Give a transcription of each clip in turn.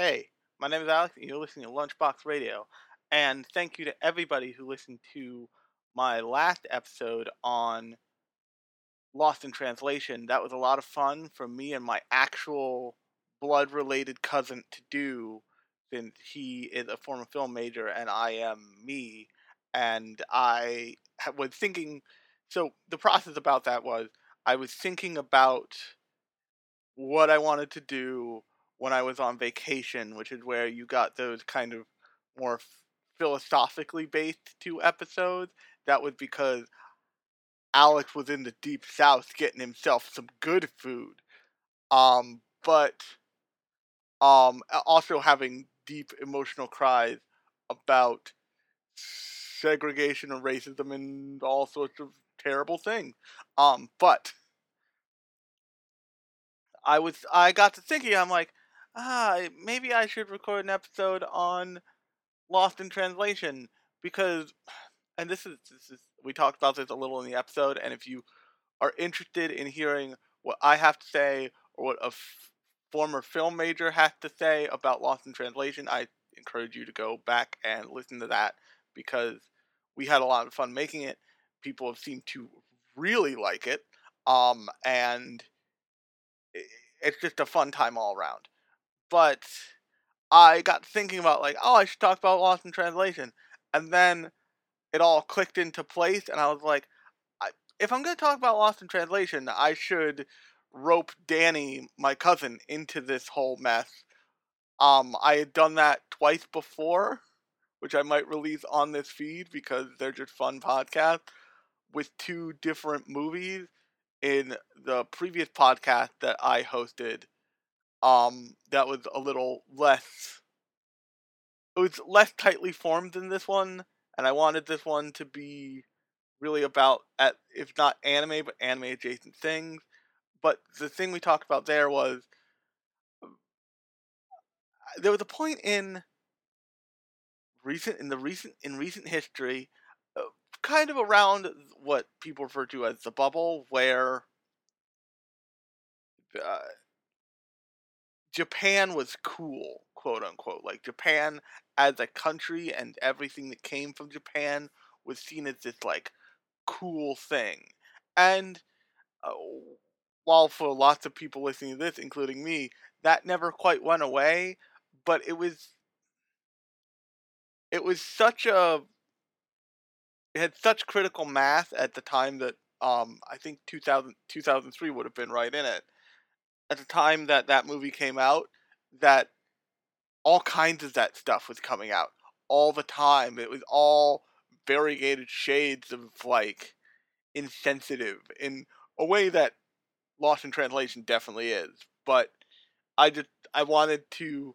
Hey, my name is Alex, and you're listening to Lunchbox Radio. And thank you to everybody who listened to my last episode on Lost in Translation. That was a lot of fun for me and my actual blood related cousin to do, since he is a former film major and I am me. And I was thinking, so the process about that was I was thinking about what I wanted to do when I was on vacation, which is where you got those kind of more philosophically based two episodes. That was because Alex was in the deep south getting himself some good food. Um, but um, also having deep emotional cries about segregation and racism and all sorts of terrible things. Um, but I was I got to thinking, I'm like, ah, maybe I should record an episode on Lost in Translation because, and this is this is we talked about this a little in the episode, and if you are interested in hearing what I have to say or what a f- former film major has to say about Lost in Translation, I encourage you to go back and listen to that because we had a lot of fun making it. People have seemed to really like it, um, and it's just a fun time all around. But I got thinking about like, oh, I should talk about Lost in Translation, and then it all clicked into place, and I was like, I, if I'm gonna talk about Lost in Translation, I should rope Danny, my cousin, into this whole mess. Um, I had done that twice before, which I might release on this feed because they're just fun podcasts with two different movies in the previous podcast that I hosted. Um, that was a little less it was less tightly formed than this one, and I wanted this one to be really about at if not anime but anime adjacent things. But the thing we talked about there was there was a point in recent in the recent in recent history, uh, kind of around what people refer to as the bubble, where uh, Japan was cool, quote unquote. Like Japan as a country and everything that came from Japan was seen as this like cool thing. And uh, while for lots of people listening to this, including me, that never quite went away, but it was it was such a it had such critical mass at the time that um I think 2000, 2003 would have been right in it. At the time that that movie came out, that all kinds of that stuff was coming out all the time. It was all variegated shades of like insensitive in a way that Lost in Translation definitely is. But I just I wanted to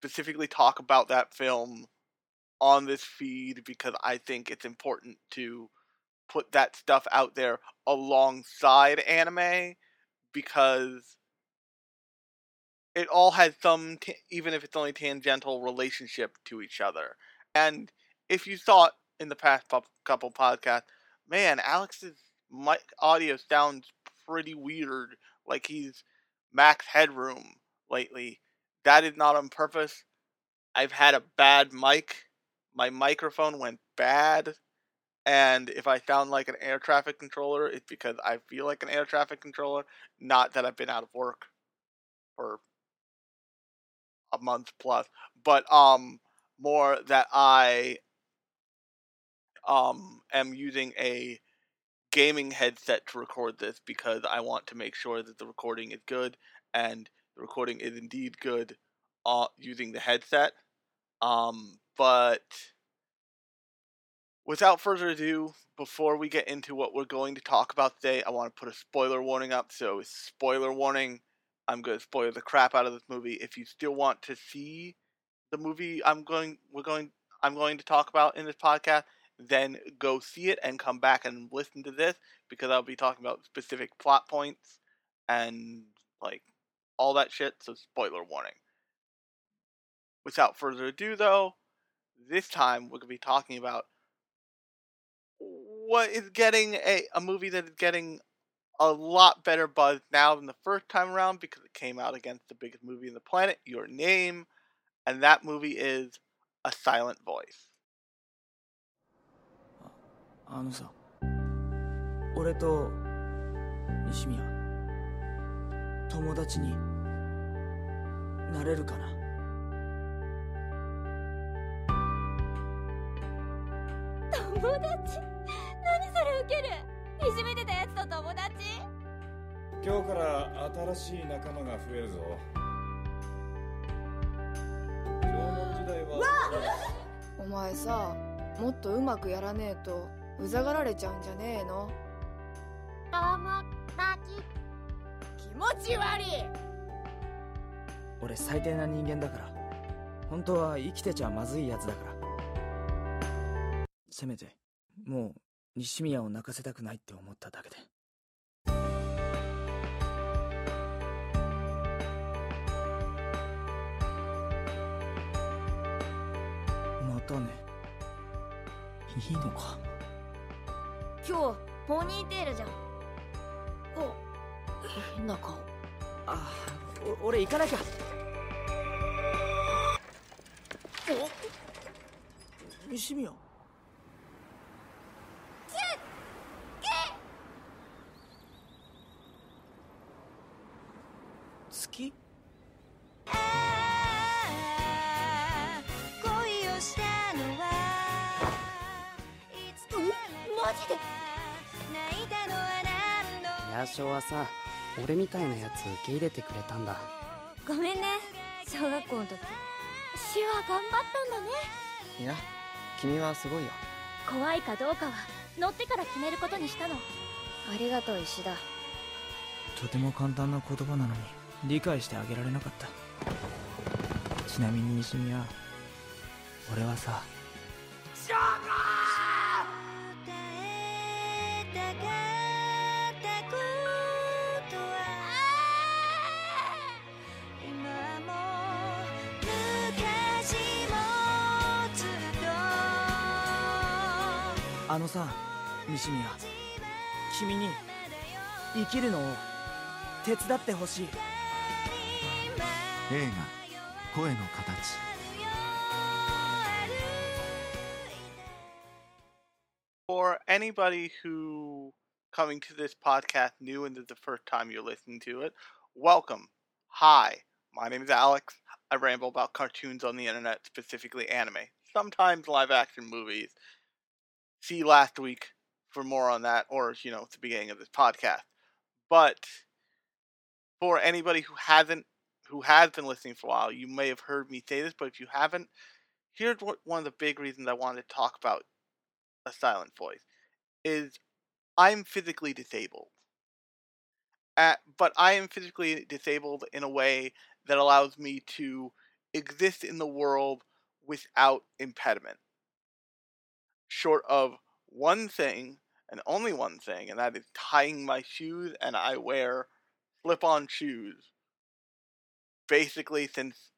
specifically talk about that film on this feed because I think it's important to put that stuff out there alongside anime because it all has some even if it's only tangential relationship to each other. And if you thought in the past couple podcasts, man, Alex's mic audio sounds pretty weird, like he's max headroom lately. That is not on purpose. I've had a bad mic. My microphone went bad. And if I sound like an air traffic controller, it's because I feel like an air traffic controller, not that I've been out of work for a month plus, but um more that I um am using a gaming headset to record this because I want to make sure that the recording is good and the recording is indeed good uh, using the headset. Um, but without further ado, before we get into what we're going to talk about today, I want to put a spoiler warning up. So, spoiler warning, I'm going to spoil the crap out of this movie. If you still want to see the movie I'm going we're going I'm going to talk about in this podcast, then go see it and come back and listen to this because I'll be talking about specific plot points and like all that shit, so spoiler warning. Without further ado though, this time we're going to be talking about what is getting a, a movie that is getting a lot better buzz now than the first time around because it came out against the biggest movie in the planet, Your Name. and that movie is A Silent Voice. あのさ俺と西宮友達になれるかな友達何それウケる いじめてたやつと友達？今日から新しい仲間が増えるぞ。縄文時代はお前さもっとうまくやらねえとうざがられちゃうんじゃねえの？友達。気持ち悪い！俺最低な人間だから。本当は生きてちゃまずいやつだから。せめてもう西宮を泣かせたくないって思っただけで。またね。いいのか。今日ポニーテールじゃん。お。変な顔。あお俺行かなきゃ。お。西宮何のヤーショはさ俺みたいなやつ受け入れてくれたんだ。ごめんね。小学校の時。手話頑張ったんだね。いや君はすごいよ。怖いかどうかは乗ってから決めることにしたの。ありがとう石田。とても簡単な言葉なのに理解してあげられなかった。ちなみに西宮俺はささ西宮君に生きるのを手伝ってほしい映画「声の形」 For anybody who coming to this podcast new and this is the first time you're listening to it, welcome. Hi, my name is Alex. I ramble about cartoons on the internet, specifically anime, sometimes live action movies. See last week for more on that, or, you know, at the beginning of this podcast. But for anybody who hasn't, who has been listening for a while, you may have heard me say this, but if you haven't, here's what one of the big reasons I wanted to talk about a silent voice is I'm physically disabled. At, but I am physically disabled in a way that allows me to exist in the world without impediment. Short of one thing, and only one thing, and that is tying my shoes, and I wear slip on shoes. Basically, since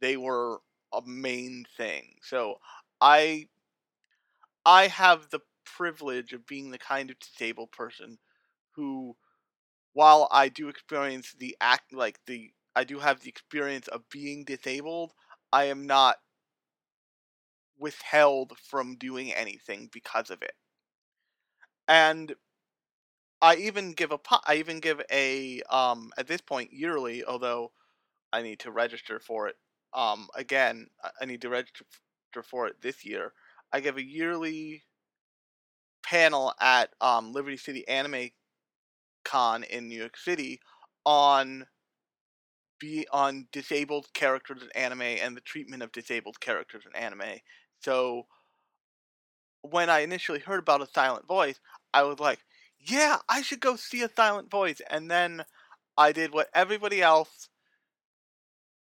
they were a main thing. So I I have the privilege of being the kind of disabled person who, while I do experience the act, like the, I do have the experience of being disabled, I am not withheld from doing anything because of it. And I even give a, I even give a, um, at this point yearly, although I need to register for it, um, again, I- I need to register for it this year. I give a yearly panel at um, Liberty City Anime Con in New York City on be on disabled characters in anime and the treatment of disabled characters in anime. So when I initially heard about a silent voice, I was like, "Yeah, I should go see a silent voice." And then I did what everybody else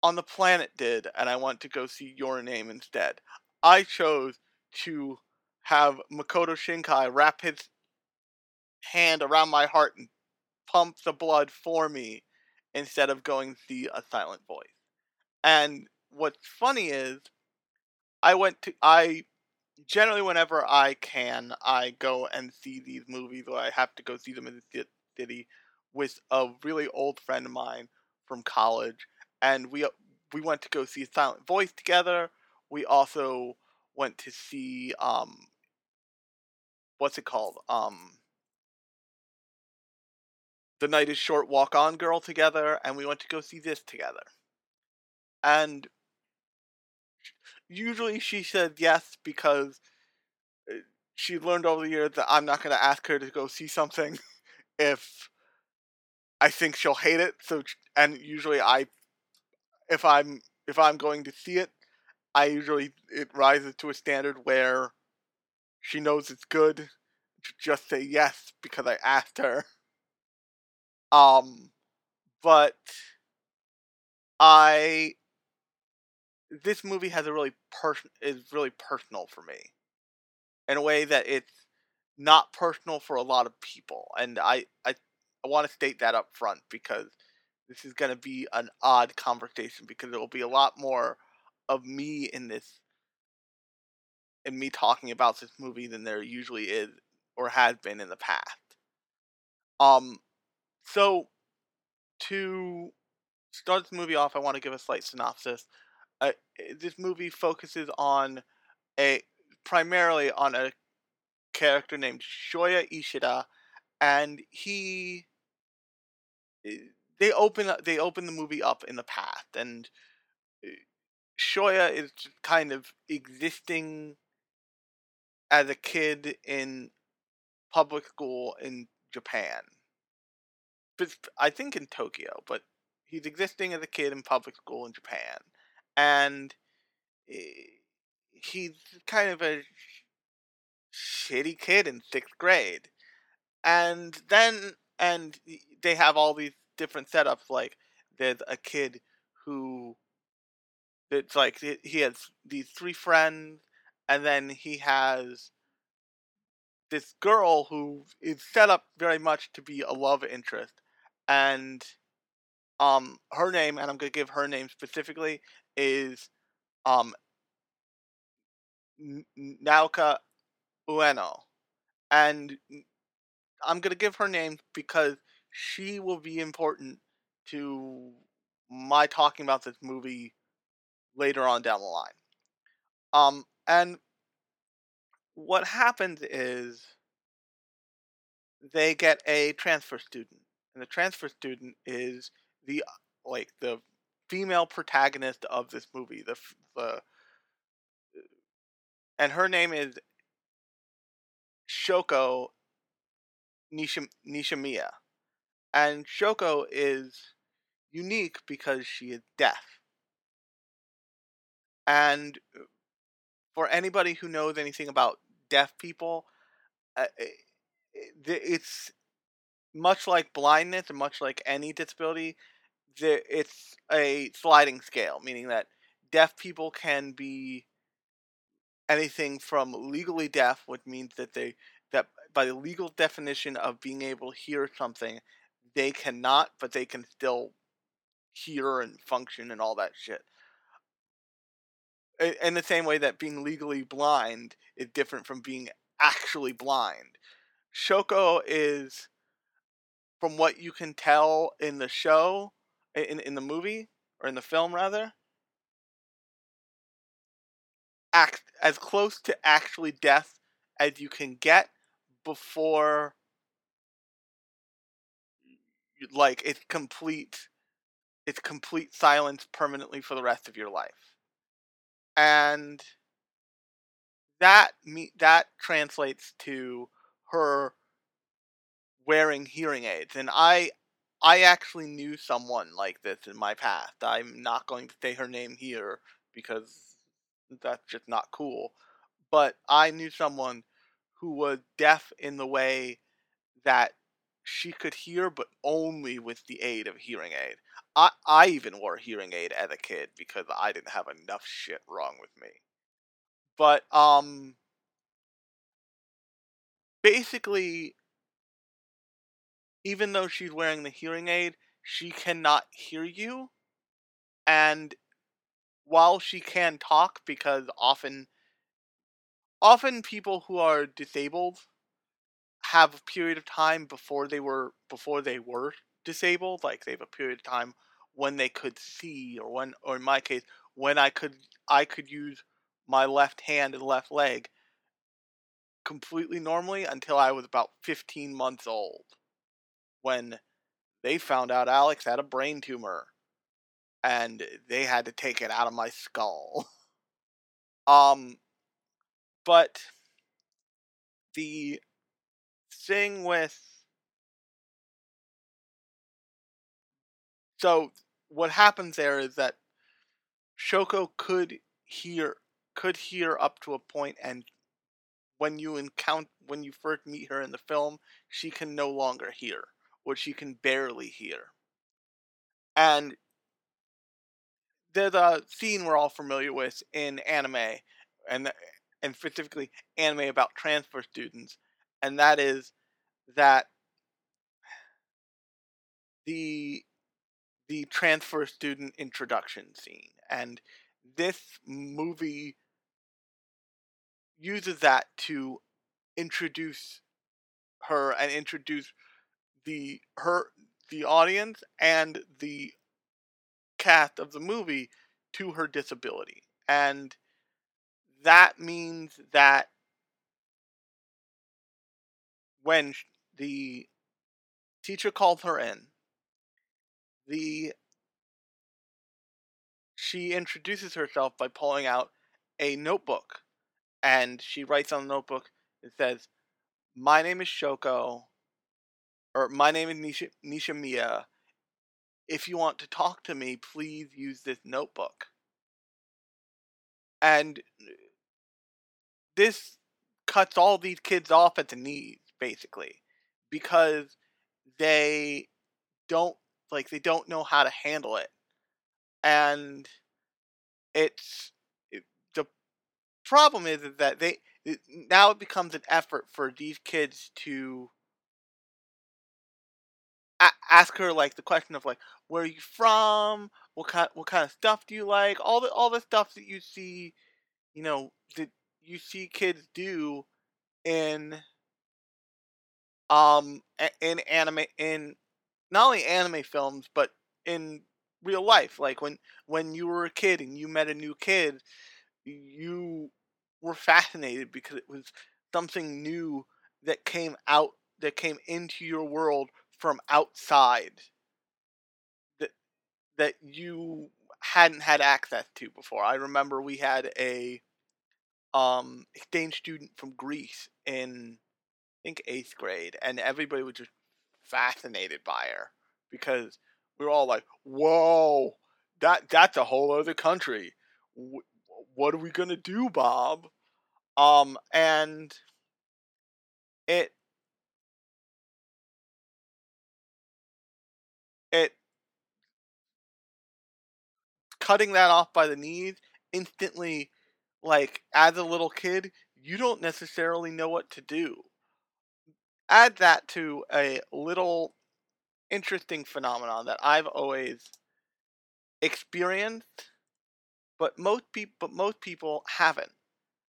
on the planet did, and I went to go see Your Name instead. I chose to have Makoto Shinkai wrap his hand around my heart and pump the blood for me instead of going see a silent voice. And what's funny is I went to I generally whenever I can I go and see these movies or I have to go see them in the city with a really old friend of mine from college and we we went to go see Silent Voice together. We also went to see um what's it called? Um The Night is Short Walk On Girl together and we went to go see this together. And usually she said yes because uh, she learned over the years that I'm not going to ask her to go see something if I think she'll hate it. So and usually I if I'm if I'm going to see it, I usually it rises to a standard where she knows it's good to just say yes because I asked her. Um but I this movie has a really person is really personal for me in a way that it's not personal for a lot of people and i i, I want to state that up front because this is going to be an odd conversation because it will be a lot more of me in this in me talking about this movie than there usually is or has been in the past. Um so to start this movie off i want to give a slight synopsis uh, this movie focuses on a primarily on a character named Shoya Ishida, and he eh, they open they open the movie up in the past, and eh, Shoya is kind of existing as a kid in public school in Japan. I think in Tokyo, but he's existing as a kid in public school in Japan and eh, he's kind of a shitty kid in sixth grade. And then, and they have all these different setups. Like, there's a kid who, it's like he has these three friends, and then he has this girl who is set up very much to be a love interest. And um her name and i'm to give her name specifically is um Naoka Ueno. And I'm going to give her name because she will be important to my talking about this movie later on down the line. Um and what happens is they get a transfer student and the transfer student is the like the female protagonist of this movie. The the and her name is Shoko Nishim, Nishimiya. And Shoko is unique because she is deaf. And uh, for anybody who knows anything about deaf people, uh, eh, eh, it's much like blindness and much like any disability, it's a sliding scale, meaning that deaf people can be anything from legally deaf, which means that they that by the legal definition of being able to hear something, they cannot, but they can still hear and function and all that shit. In the same way that being legally blind is different from being actually blind. Shoko is, from what you can tell in the show, in in the movie or in the film rather? Act as close to actually death as you can get before like it's complete it's complete silence permanently for the rest of your life. And that me that translates to her wearing hearing aids. And i I actually knew someone like this in my past. I'm not going to say her name here because that's just not cool. But I knew someone who was deaf in the way that she could hear, but only with the aid of hearing aid. I, I even wore hearing aid as a kid because I didn't have enough shit wrong with me. But, um, basically, even though she's wearing the hearing aid, she cannot hear you. And while she can talk, because often, often people who are disabled have a period of time before they were before they were disabled, like they have a period of time when they could see or when or in my case when I could I could use my left hand and left leg completely normally until I was about 15 months old when they found out Alex had a brain tumor and they had to take it out of my skull. um but the thing with so what happens there is that Shoko could hear could hear up to a point and when you encounter when you first meet her in the film, she can no longer hear, or you can barely hear. And there's a scene we're all familiar with in anime, and and specifically anime about transfer students, and that is that the the transfer student introduction scene, and this movie uses that to introduce her and introduce the her the audience and the cast of the movie to her disability and that means that when the teacher called her in the she introduces herself by pulling out a notebook and she writes on the notebook it says my name is shoko or my name is nisha, nisha mia. If you want to talk to me please use this notebook. And uh, this cuts all these kids off at the knees basically because they don't like they don't know how to handle it. And it's it, the problem is, that they now it becomes an effort for these kids to ask her like the question of like where are you from? What kind what kind of stuff do you like? All the all the stuff that you see you know that you see kids do in um in anime in not only anime films but in real life. Like when when you were a kid and you met a new kid you were fascinated because it was something new that came out that came into your world from outside that that you hadn't had access to before. I remember we had a um exchange student from Greece in I think 8th grade and everybody was just fascinated by her because we were all like, "Whoa, that that's a whole other country. Wh- what are we gonna do, Bob?" Um, and it cutting that off by the knees instantly, like as a little kid, you don't necessarily know what to do. Add that to a little interesting phenomenon that I've always experienced, but most people but most people haven't.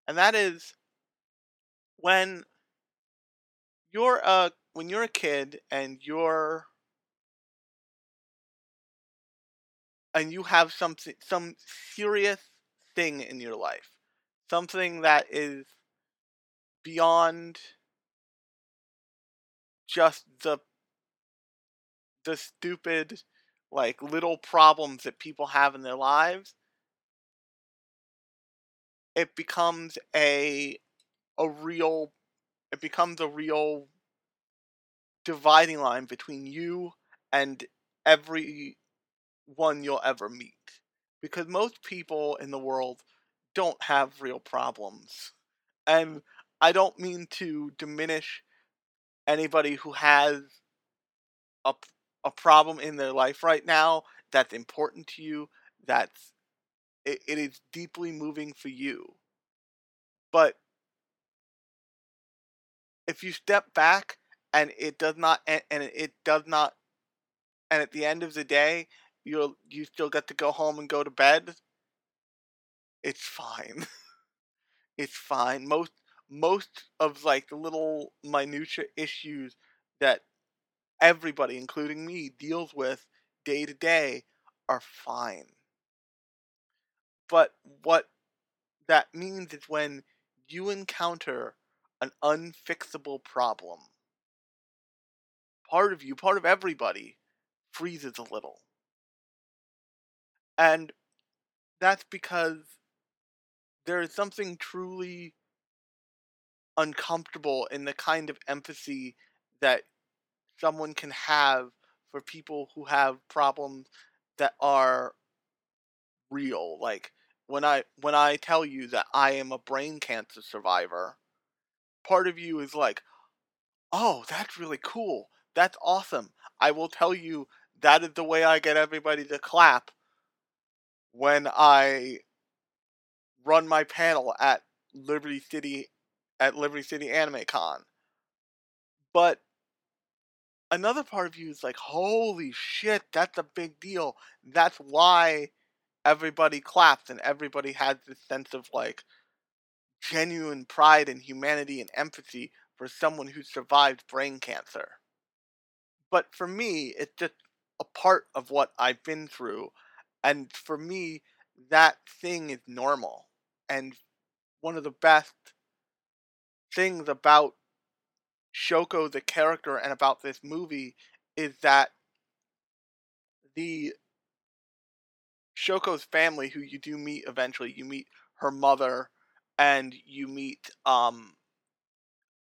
And that is when you're a when you're a kid and you're and you have something some serious thing in your life something that is beyond just the the stupid like little problems that people have in their lives it becomes a a real it becomes a real dividing line between you and every one you'll ever meet because most people in the world don't have real problems and i don't mean to diminish anybody who has a, a problem in their life right now that's important to you that's it, it is deeply moving for you. But if you step back and it does not and, and it does not and at the end of the day you'll you still get to go home and go to bed it's fine it's fine most most of like the little minutia issues that everybody including me deals with day to day are fine. But what that means is when you encounter an unfixable problem, part of you, part of everybody, freezes a little. And that's because there is something truly uncomfortable in the kind of empathy that someone can have for people who have problems that are real. Like when i when i tell you that i am a brain cancer survivor part of you is like oh that's really cool. That's awesome. I will tell you that is the way i get everybody to clap when i run my panel at liberty city at liberty city anime con but another part of you is like, holy shit, that's a big deal. That's why everybody claps and everybody has this sense of like genuine pride and humanity and empathy for someone who survived brain cancer. But for me, it's just a part of what I've been through. And for me, that thing is normal. And one of the best things about Shoko the character and about this movie is that the Shoko's family, who you do meet eventually, you meet her mother and you meet um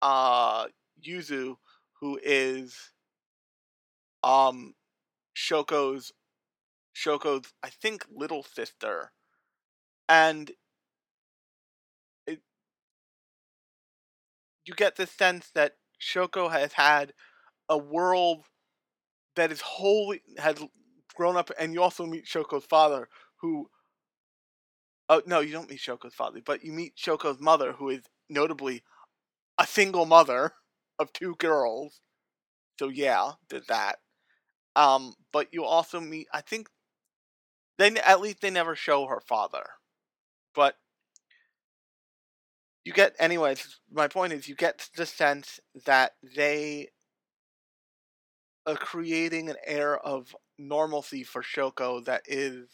uh Yuzu, who is um Shoko's Shoko's I think little sister. And it you get the sense that Shoko has had a world that is wholly has grown up, and you also meet Shoko's father, who. Oh no, you don't meet Shoko's father, but you meet Shoko's mother, who is notably a single mother of two girls. So yeah, there's that. Um, but you also meet. I think they at least they never show her father, but you get anyways my point is you get the sense that they are creating an air of normalcy for shoko that is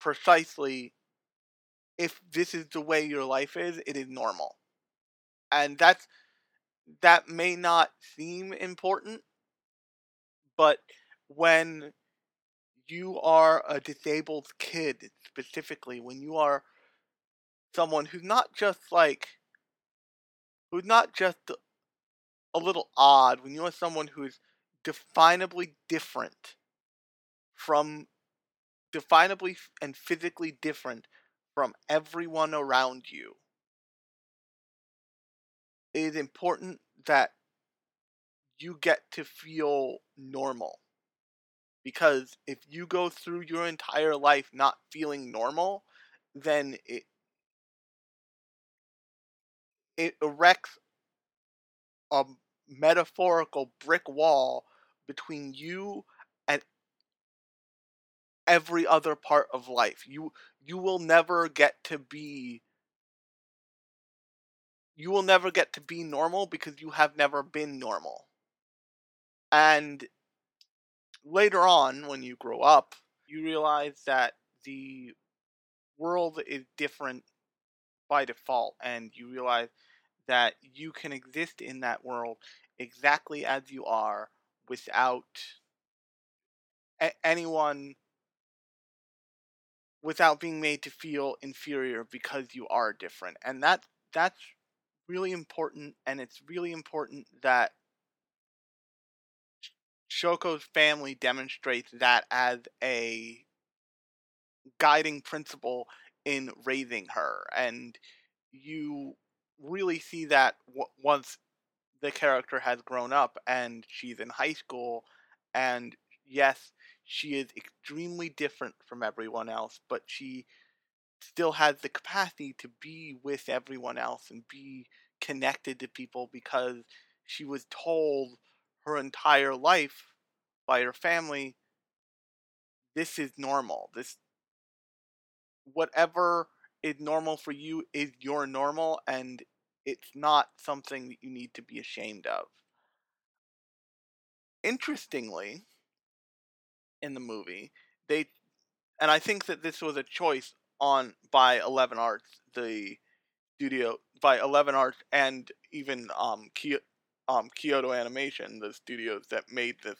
precisely if this is the way your life is it is normal. And that's that may not seem important but when you are a disabled kid specifically when you are someone who's not just like who's not just a little odd when you are someone who's definably different from definably and physically different from everyone around you it is important that you get to feel normal because if you go through your entire life not feeling normal then it it erects a metaphorical brick wall between you and every other part of life. You you will never get to be you will never get to be normal because you have never been normal. And later on when you grow up, you realize that the world is different by default and you realize that you can exist in that world exactly as you are without a- anyone without being made to feel inferior because you are different and that that's really important and it's really important that Shoko's family demonstrates that as a guiding principle in raising her and you really see that w- once the character has grown up and she's in high school and yes she is extremely different from everyone else but she still has the capacity to be with everyone else and be connected to people because she was told her entire life by her family this is normal this whatever is normal for you is your normal and it's not something that you need to be ashamed of. Interestingly, in the movie. They and I think that this was a choice on by Eleven Arts, the studio by Eleven Arts and even um um Kyoto Animation, the studios that made this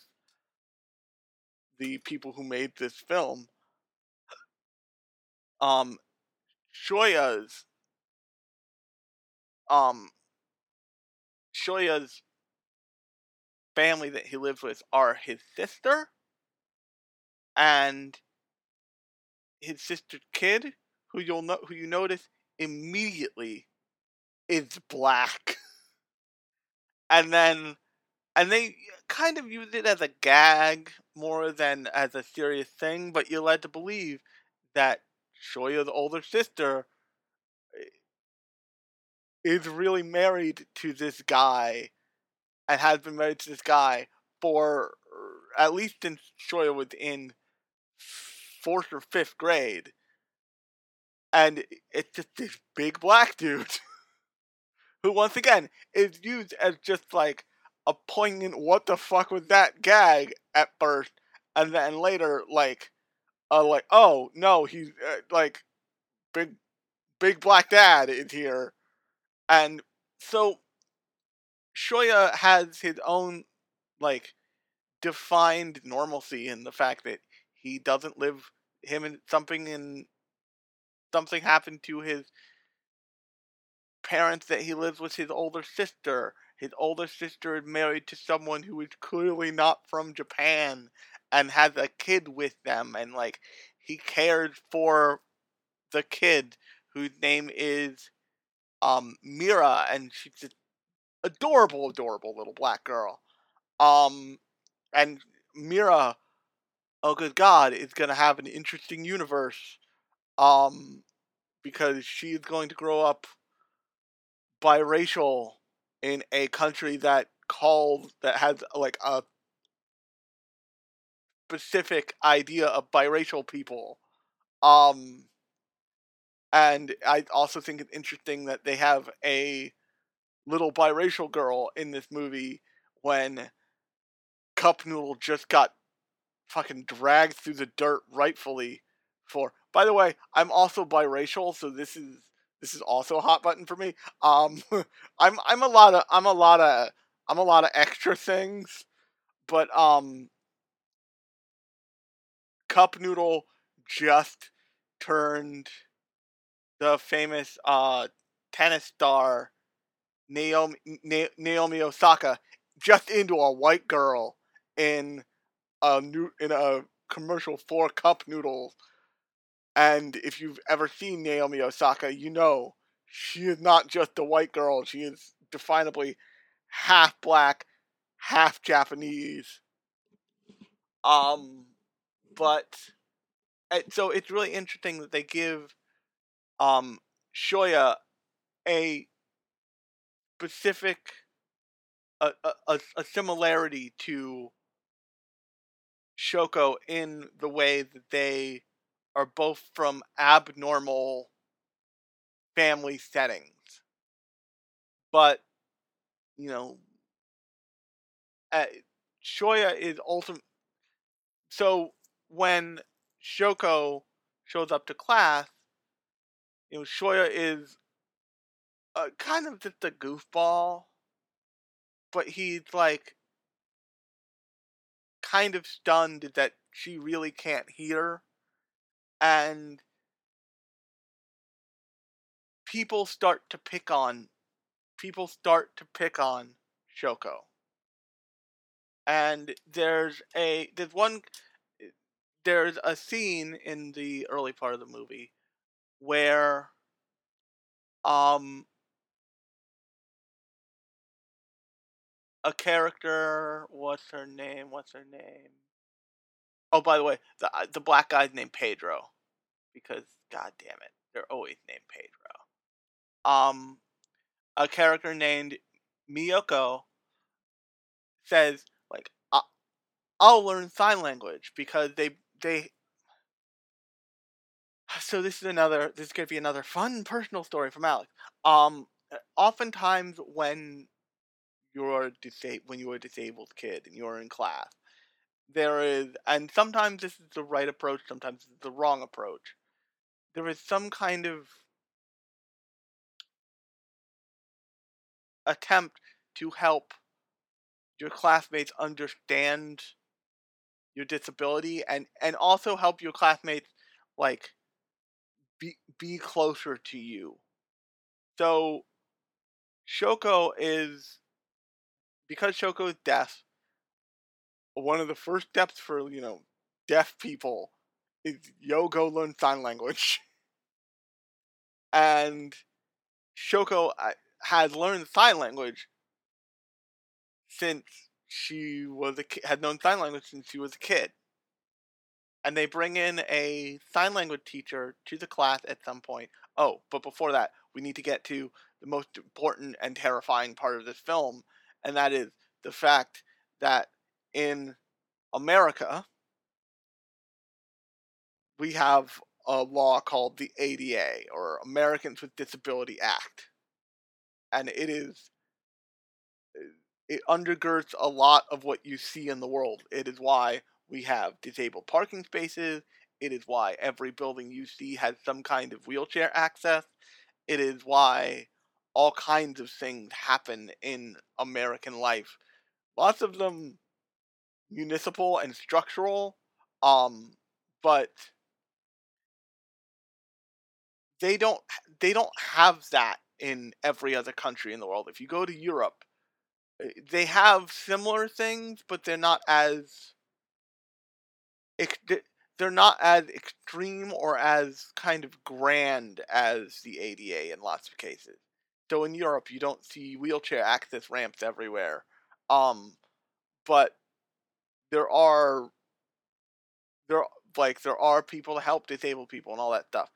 the people who made this film. Um Shoya's um Shoya's family that he lives with are his sister and his sister's kid, who you'll know who you notice immediately is black. and then and they kind of use it as a gag more than as a serious thing, but you're led to believe that Shoya's older sister eh, is really married to this guy and has been married to this guy for at least since Shoya was in fourth or fifth grade. And it's just this big black dude who, once again, is used as just like a poignant what the fuck was that gag at first, and then later, like, uh, like, oh no, he's uh, like, big, big black dad is here. And so Shoya has his own, like, defined normalcy in the fact that he doesn't live him and something in something happened to his parents that he lives with his older sister. His older sister is married to someone who is clearly not from Japan and has a kid with them and like he cares for the kid whose name is um Mira and she's just adorable adorable little black girl. Um and Mira oh good god is going to have an interesting universe um because she is going to grow up biracial in a country that calls that has like a specific idea of biracial people um and i also think it's interesting that they have a little biracial girl in this movie when cup noodle just got fucking dragged through the dirt rightfully for by the way i'm also biracial so this is this is also a hot button for me. Um i'm i'm a lot of i'm a lot of i'm a lot of extra things but um cup noodle just turned the famous uh tennis star naomi Na- naomi osaka just into a white girl in a new in a commercial for cup noodles and if you've ever seen Naomi Osaka, you know she is not just a white girl. She is definably half black, half Japanese. Um, but eh, so it's really interesting that they give um Shoya a specific a, a, a- a similarity to Shoko in the way that they are both from abnormal family settings. But, you know, Shoya is ultimate. So when Shoko shows up to class, you know, Shoya is uh, kind of just a goofball, but he's like kind of stunned that she really can't hear. And people start to pick on people start to pick on Shoko. And there's a there's one there's a scene in the early part of the movie where um a character what's her name what's her name oh by the way the uh, the black guy's named Pedro because god damn it they're always named Pedro um a character named Miyoko says like I'll learn sign language because they they so this is another this is going to be another fun personal story from Alex. Um uh, oftentimes when you're disa- when you're a disabled kid and you're in class there is, and sometimes this is the right approach, sometimes it's the wrong approach. There is some kind of attempt to help your classmates understand your disability and and also help your classmates like be be closer to you. So Shoko is because Shoko is deaf. One of the first steps for you know deaf people is yo go learn sign language, and Shoko uh, had learned sign language since she was a ki- had known sign language since she was a kid. And they bring in a sign language teacher to the class at some point. Oh, but before that, we need to get to the most important and terrifying part of this film, and that is the fact that in America, we have a law called the ADA, or Americans with Disability Act. And it is it undergirds a lot of what you see in the world. It is why we have disabled parking spaces. It is why every building you see has some kind of wheelchair access. It is why all kinds of things happen in American life. Lots of them municipal and structural, um, but they don't they don't have that in every other country in the world. If you go to Europe, uh, they have similar things, but they're not as they're not as extreme or as kind of grand as the ADA in lots of cases. So in Europe, you don't see wheelchair access ramps everywhere, um, but there are there like there are people to help disabled people and all that stuff.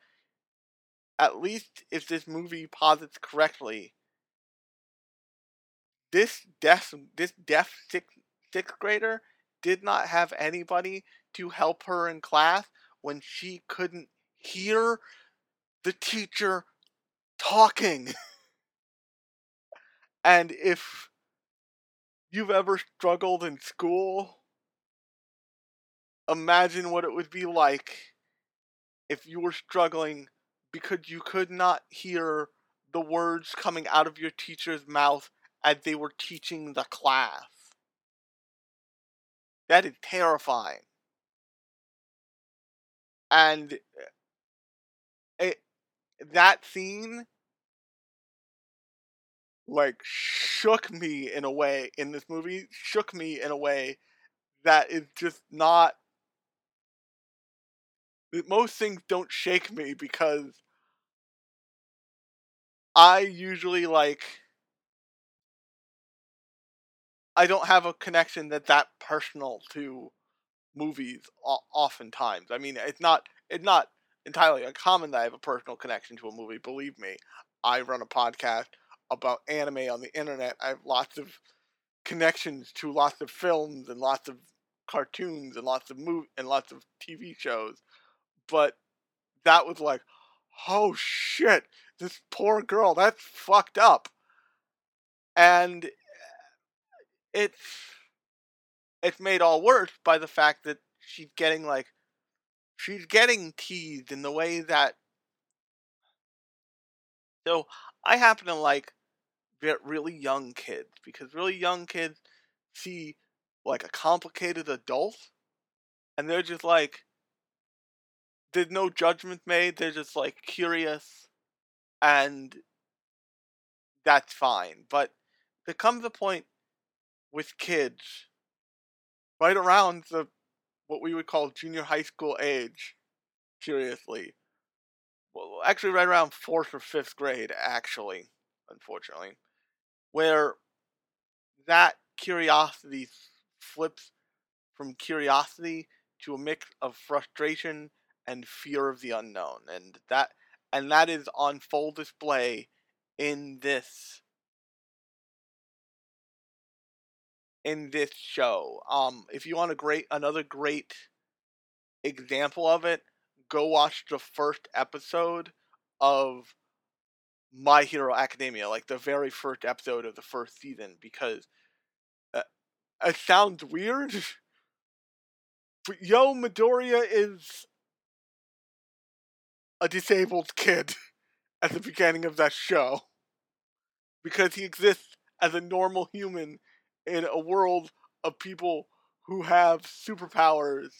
At least if this movie posits correctly, this deaf this deaf sixth sixth grader did not have anybody to help her in class when she couldn't hear the teacher talking. and if you've ever struggled in school, imagine what it would be like if you were struggling because you could not hear the words coming out of your teacher's mouth as they were teaching the class. That is terrifying. And uh, it that scene like shook me in a way in this movie, shook me in a way that is just not most things don't shake me because I usually like I don't have a connection that's that personal to movies oftentimes. I mean, it's not it's not entirely uncommon that I have a personal connection to a movie. Believe me, I run a podcast about anime on the internet. I have lots of connections to lots of films and lots of cartoons and lots of mov- and lots of TV shows. But that was like, oh shit, this poor girl, that's fucked up. And eh, it's it's made all worse by the fact that she's getting like she's getting teased in the way that so I happen to like get really young kids because really young kids see like a complicated adult and they're just like there's no judgment made they're just like curious and that's fine but there comes a point with kids right around the what we would call junior high school age curiously well actually right around fourth or fifth grade actually unfortunately where that curiosity flips from curiosity to a mix of frustration and fear of the unknown and that and that is on full display in this in this show. Um, if you want a great another great example of it, go watch the first episode of My Hero Academia, like the very first episode of the first season, because uh, it sounds weird, But Yo Midoriya is a disabled kid at the beginning of that show because he exists as a normal human in a world of people who have superpowers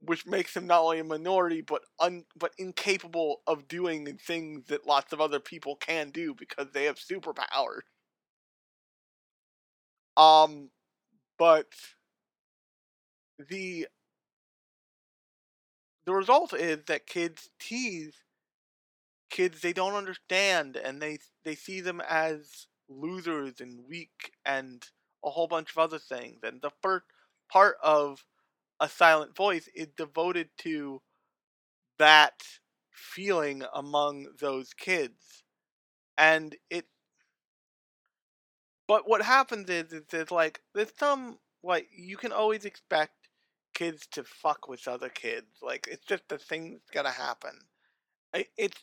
which makes him not only a minority but un but incapable of doing things that lots of other people can do because they have superpowers. Um but the the result is that kids tease kids they don't understand and they they see them as losers and weak and a whole bunch of other things and the first part of a silent voice is devoted to that feeling among those kids and it but what happens is is, like there's some like you can always expect kids to fuck with other kids like it's just a thing that's gonna happen it's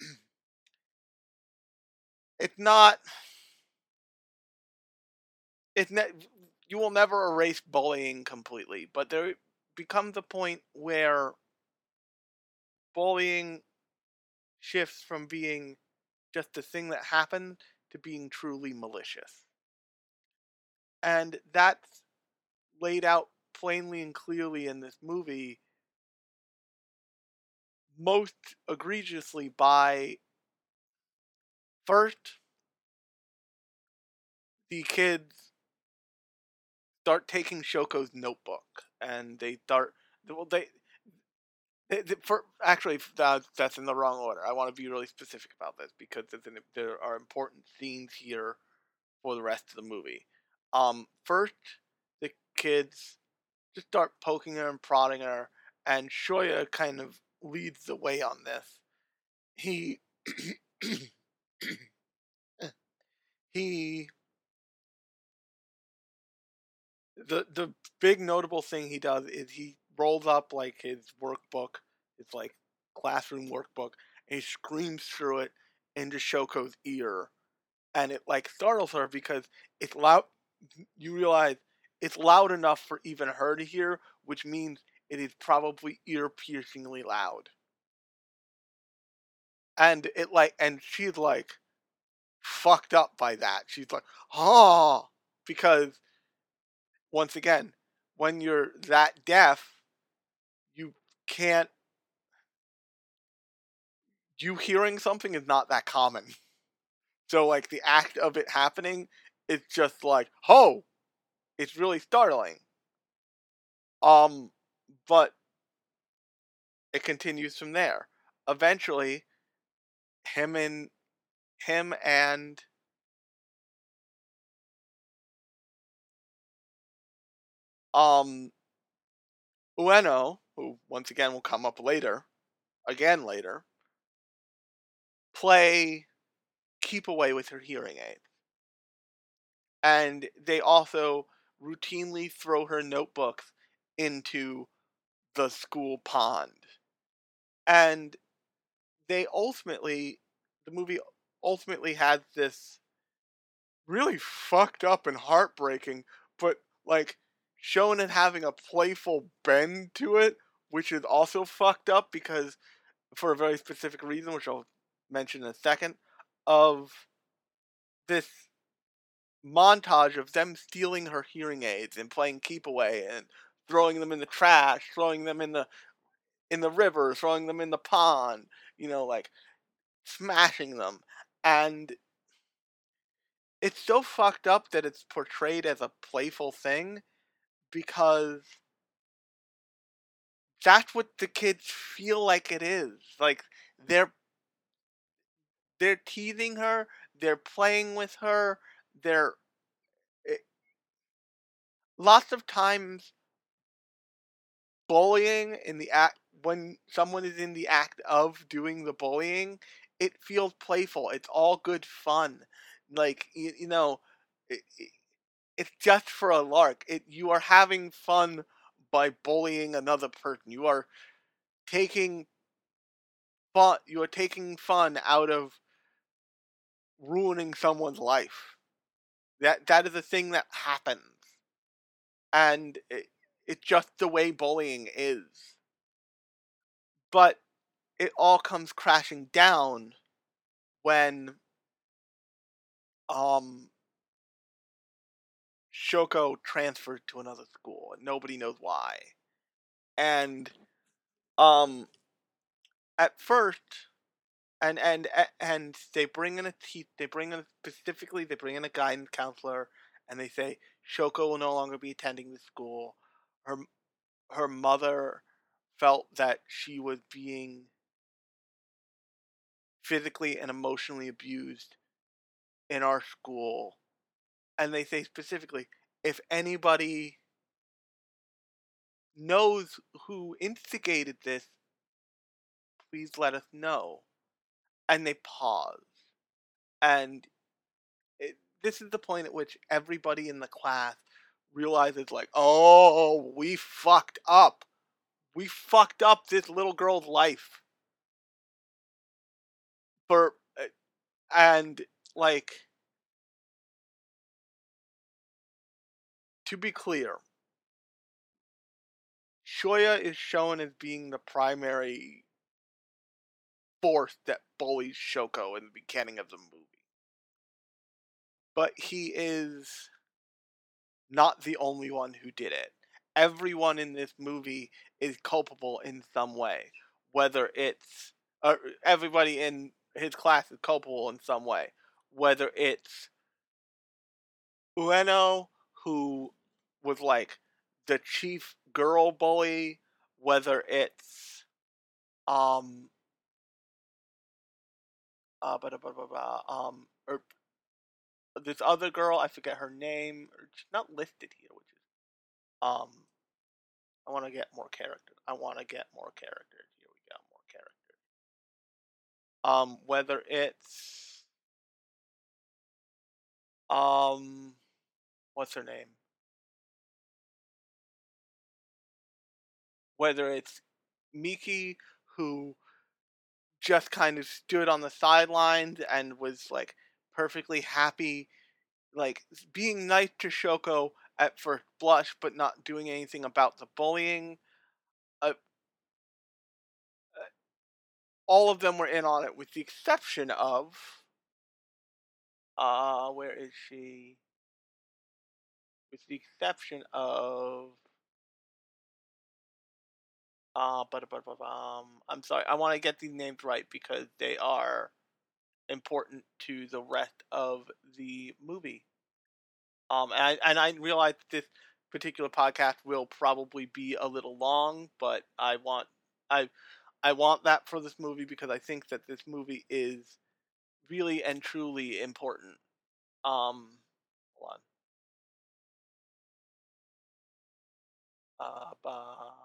it's not it's ne- you will never erase bullying completely but there becomes a point where bullying shifts from being just a thing that happened to being truly malicious. And that's laid out plainly and clearly in this movie most egregiously by first the kids start taking Shoko's notebook and they start well they, they, they- for actually that, that's in the wrong order. I want to be really specific about this because an, there are important scenes here for the rest of the movie. Um, first, the kids just start poking her and prodding her, and Shoya kind of leads the way on this. He he the the big notable thing he does is he rolls up like his workbook, his like classroom workbook, and he screams through it into Shoko's ear, and it like startles her because it's loud. You realize it's loud enough for even her to hear, which means it is probably ear piercingly loud. And it like, and she's like fucked up by that. She's like, oh, because once again, when you're that deaf, you can't. You hearing something is not that common. So, like, the act of it happening, it's just like, oh, it's really startling. Um, but it continues from there. Eventually, him and him and um Ueno, who once again will come up later, again later, play keep away with her hearing aid. And they also routinely throw her notebooks into the school pond. And they ultimately, the movie ultimately had this really fucked up and heartbreaking, but like shown and having a playful bend to it, which is also fucked up because for a very specific reason, which I'll mention in a second, of this montage of them stealing her hearing aids and playing keep away and throwing them in the trash, throwing them in the in the river, throwing them in the pond, you know, like smashing them. And it's so fucked up that it's portrayed as a playful thing because that's what the kids feel like it is. Like they're they're teasing her, they're playing with her, they're it, lots of times bullying in the act when someone is in the act of doing the bullying, it feels playful. It's all good fun. Like you, you know, it, it, it's just for a lark. It you are having fun by bullying another person. You are taking fun. You are taking fun out of ruining someone's life. That that is a thing that happens, and it, it's just the way bullying is. But it all comes crashing down when um Shoko transferred to another school and nobody knows why. And um at first and and and they bring in a te- they bring in specifically they bring in a guidance counselor and they say Shoko will no longer be attending the school. Her her mother felt that she was being physically and emotionally abused in our school. And they say specifically if anybody knows who instigated this, please let us know. And they pause. And it, this is the point at which everybody in the class realizes, like, oh, we fucked up. We fucked up this little girl's life. For, uh, and, like, to be clear, Shoya is shown as being the primary force that bullies Shoko in the beginning of the movie. But he is not the only one who did it. Everyone in this movie is culpable in some way, whether it's uh, everybody in his class is culpable in some way, whether it's Ueno who was like the chief girl bully, whether it's um uh blah, blah, blah, blah, um or this other girl, I forget her name, or she's not listed here, which is um I want to get more characters. I want to get more characters. Here we go, more characters. Um, whether it's um, what's her name? Whether it's Miki, who just kind of stood on the sidelines and was like perfectly happy, like being nice to Shoko at first blush, but not doing anything about the bullying. Uh, uh, all of them were in on it, with the exception of. Uh, where is she? With the exception of. Uh, but, but, but um, I'm sorry. I want to get these names right because they are important to the rest of the movie. Um, and I, and I realize this particular podcast will probably be a little long, but I want I I want that for this movie because I think that this movie is really and truly important. Um, hold on. Uh, um,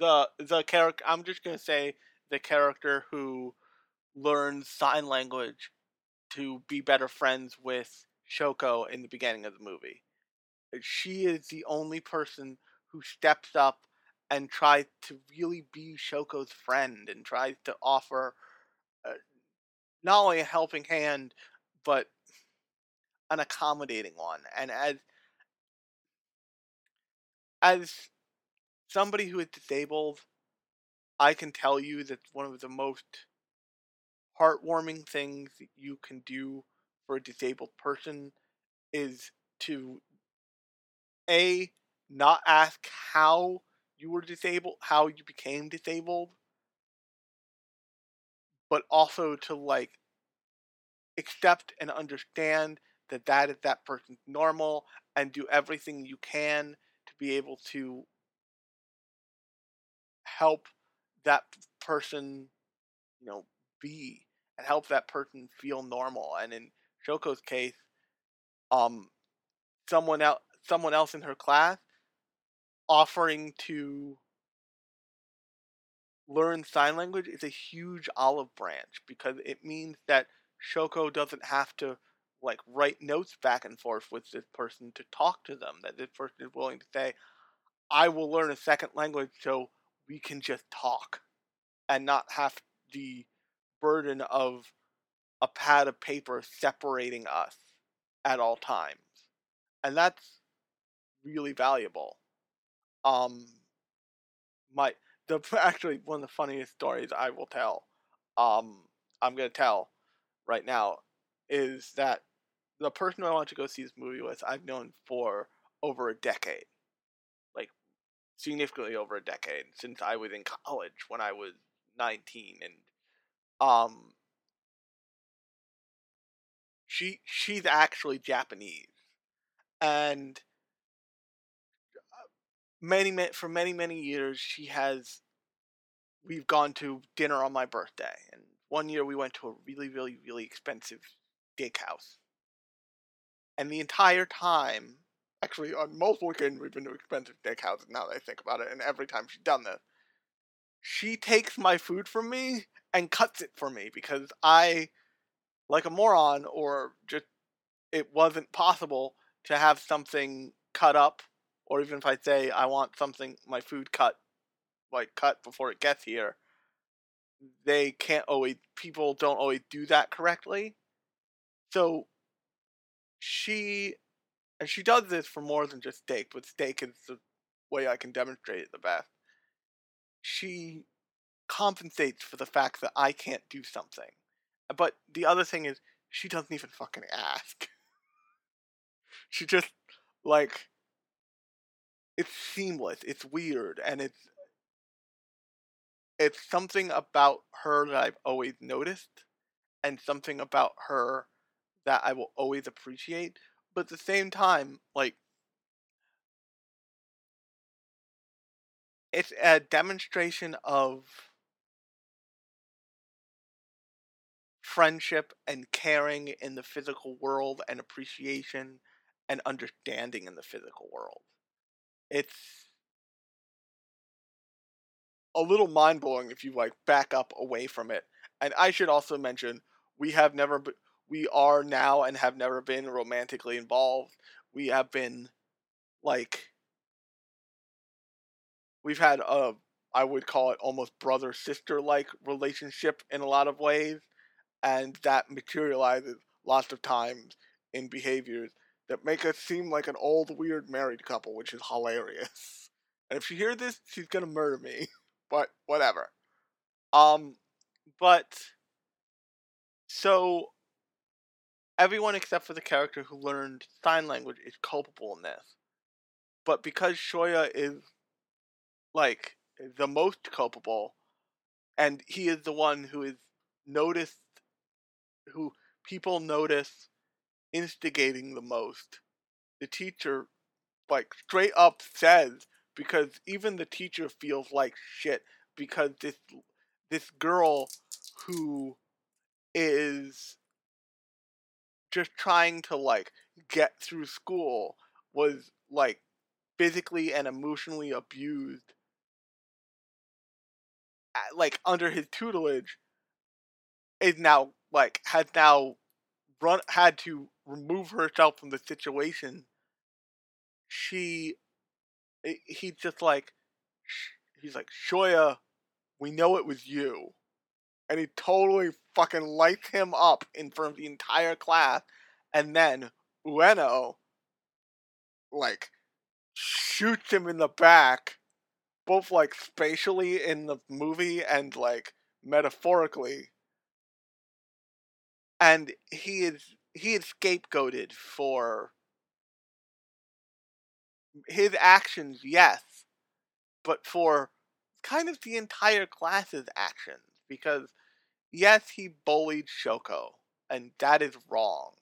the the character. I'm just gonna say the character who learns sign language to be better friends with Shoko in the beginning of the movie. She is the only person who steps up and tries to really be Shoko's friend and tries to offer uh, not only a helping hand but an accommodating one. And as as somebody who is disabled, I can tell you that one of the most heartwarming things you can do for a disabled person is to a not ask how you were disabled, how you became disabled, but also to like accept and understand that that is that person's normal and do everything you can to be able to help that person, you know, be and help that person feel normal. And in Shoko's case, um, someone else, someone else in her class, offering to learn sign language is a huge olive branch because it means that Shoko doesn't have to like write notes back and forth with this person to talk to them. That this person is willing to say, "I will learn a second language so we can just talk," and not have the burden of a pad of paper separating us at all times. And that's really valuable. Um, my the actually one of the funniest stories I will tell. Um, I'm gonna tell right now is that the person I want to go see this movie with I've known for over a decade, significantly over a decade since I was in college when I was 19 and um she she's actually Japanese and many, many for many many years she has we've gone to dinner on my birthday and one year we went to a really really really expensive steakhouse. And the entire time actually on most weekends we've been to expensive steakhouses now that i think about it and every time she's done this she takes my food from me and cuts it for me because i like a moron or just it wasn't possible to have something cut up or even if I say I want something my food cut like cut before it gets here, they can't always people don't always do that correctly. So she and she does this for more than just steak, but steak is the way I can demonstrate it the best. She compensates for the fact that I can't do something. But the other thing is she doesn't even fucking ask. she just like it's seamless. It's weird, and it's it's something about her that I've always noticed, and something about her that I will always appreciate. But at the same time, like it's a demonstration of friendship and caring in the physical world and appreciation and understanding in the physical world it's a little mind blowing if you like back up away from it. And I should also mention we have never be- we are now and have never been romantically involved. We have been like we've had a I would call it almost brother sister like relationship in a lot of ways and that materializes lots of times in behaviors that make us seem like an old weird married couple, which is hilarious. And if she hears this, she's gonna murder me. But whatever. Um, but so everyone except for the character who learned sign language is culpable in this. But because Shoya is like the most culpable, and he is the one who is noticed, who people notice instigating the most. The teacher, like, straight up says, because even the teacher feels like shit because this this girl who is just trying to like get through school was like physically and emotionally abused like under his tutelage is now like has now run had to remove herself from the situation, she eh, he's just like he's like Shoya, we know it was you, and he totally fucking lights him up in front of the entire class, and then Ueno like shoots him in the back, both like spatially in the movie and like metaphorically. And he is he is scapegoated for his actions, yes, but for kind of the entire class's actions because yes, he bullied Shoko, and that is wrong.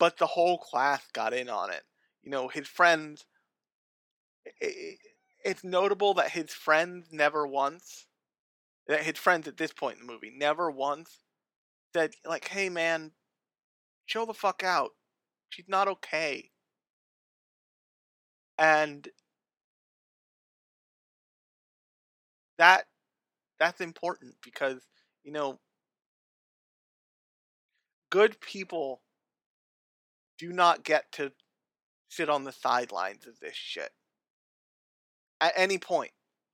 But the whole class got in on it. You know, his friends. It's notable that his friends never once, that his friends at this point in the movie never once said like, "Hey man, chill the fuck out. She's not okay." And that that's important because, you know, good people do not get to sit on the sidelines of this shit. At any point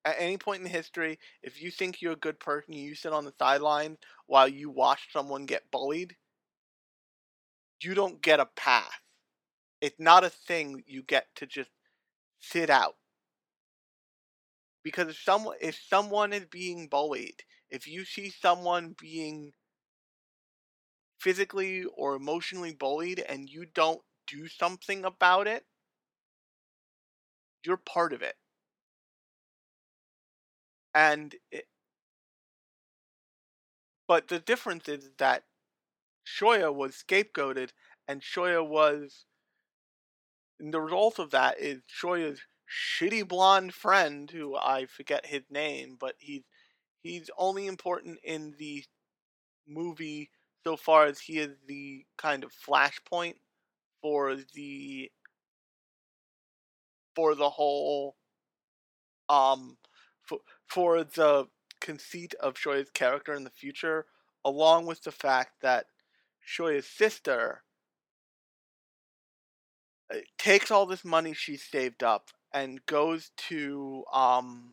at any point in history, if you think you're a good person, you sit on the sidelines while you watch someone get bullied, you don't get a pass. It's not a thing you get to just sit out. Because if someone if someone is being bullied, if you see someone being physically or emotionally bullied and you don't do something about it, you're part of it. And it, but the difference is that Shoya was scapegoated and Shoya was and the result of that is Shoya's shitty blonde friend who I forget his name, but he's he's only important in the movie so far as he is the kind of flashpoint for the for the whole um for, for the conceit of Shoya's character in the future along with the fact that Shoya's sister takes all this money she saved up and goes to um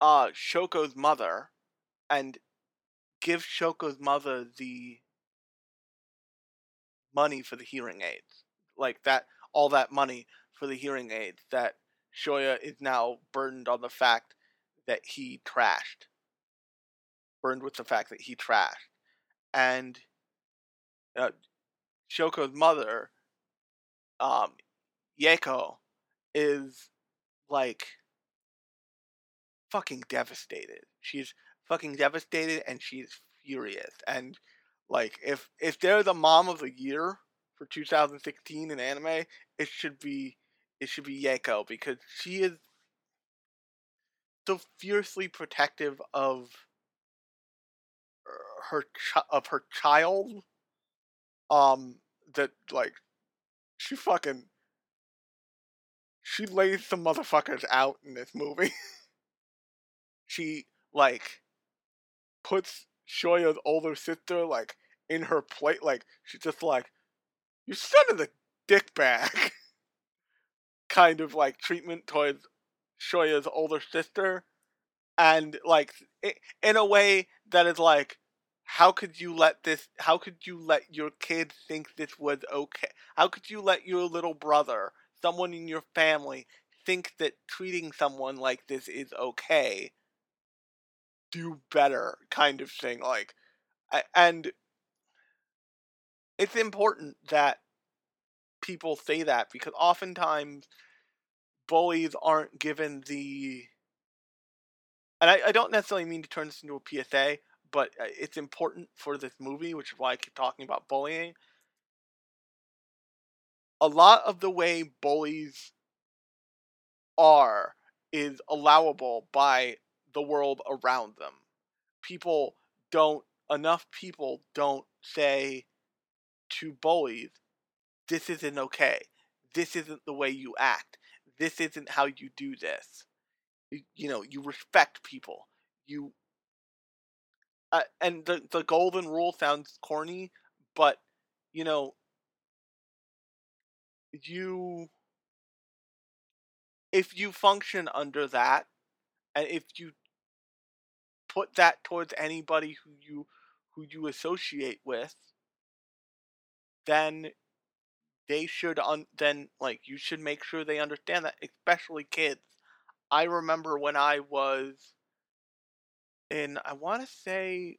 uh Shoko's mother and give Shoko's mother the money for the hearing aids. Like that all that money for the hearing aids that Shoya is now burdened on the fact that he trashed. Burned with the fact that he trashed. And uh, Shoko's mother, um, Yaeko, is like fucking devastated. She's fucking devastated and she's furious. And like if if they're the mom of the year for 2016 in anime, it should be it should be Yaeko because she is so fiercely protective of her ch- of her child um that like she fucking she lays some motherfuckers out in this movie. she like puts Shoya's older sister like in her plate like she's just like you son of the dick bag. Kind of like treatment towards Shoya's older sister and like in a way that is like how could you let this how could you let your kid think this was okay? How could you let your little brother someone in your family think that treating someone like this is okay do better kind of thing like and it's important that people say that because oftentimes bullies aren't given the and I, I don't necessarily mean to turn this into a PSA, but uh, it's important for this movie, which is why I keep talking about bullying. A lot of the way bullies are is allowable by the world around them. People don't, enough people don't say to bullies, this isn't okay. This isn't the way you act. This isn't how you do this. You, you know, you respect people. You uh, and the the golden rule sounds corny, but you know, you if you function under that, and if you put that towards anybody who you who you associate with, then they should un then like you should make sure they understand that, especially kids. I remember when I was in I want to say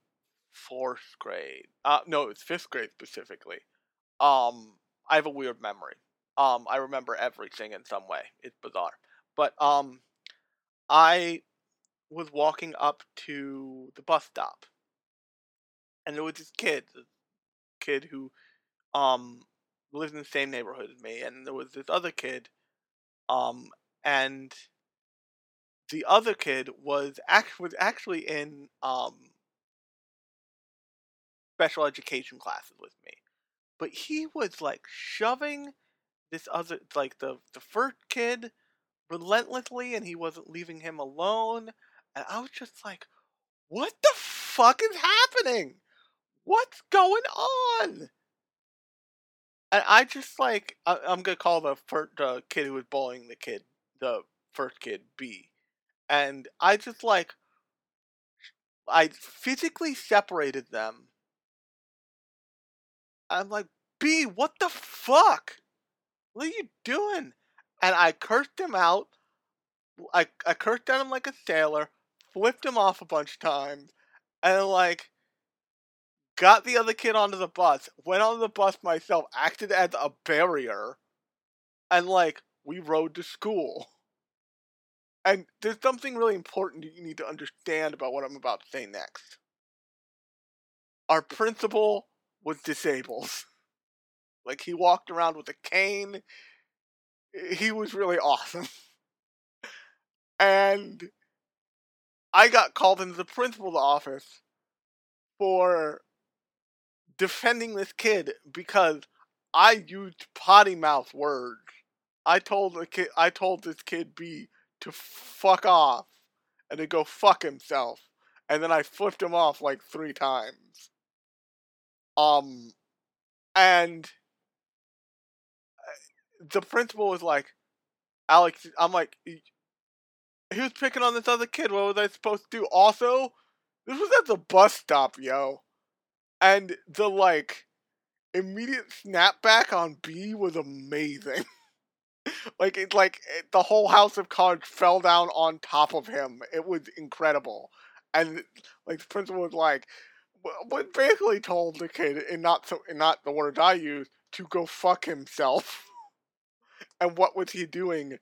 fourth grade. Uh, no, it's fifth grade specifically. Um, I have a weird memory. Um, I remember everything in some way. It's bizarre, but um, I was walking up to the bus stop, and there was this kid, this kid who um lived in the same neighborhood as me, and there was this other kid, um, and the other kid was act was actually in um special education classes with me. But he was like shoving this other like the the first kid relentlessly and he wasn't leaving him alone and I was just like what the fuck is happening? What's going on? And I just like I, am gonna call the first the kid who was bullying the kid the first kid B and I just like I physically separated them I'm like, B, what the fuck? What are you doing? And I cursed him out. I, I cursed at him like a sailor, flipped him off a bunch of times, and like got the other kid onto the bus, went on the bus myself, acted as a barrier, and like we rode to school. And there's something really important you need to understand about what I'm about to say next. Our principal was disabled. Like he walked around with a cane. He was really awesome. And I got called into the principal's office for defending this kid because I used potty mouth words. I told the kid I told this kid B to fuck off and to go fuck himself. And then I flipped him off like three times. Um and uh, the principal was like, Alex, I'm like, he was picking on this other kid. What was I supposed to do? Also, this was at the bus stop, yo. And the like immediate snapback on B was amazing. like it, like it, the whole house of cards fell down on top of him. It was incredible, and like the principal was like, but basically told the kid, and not so, not the words I use, to go fuck himself. and what was he doing?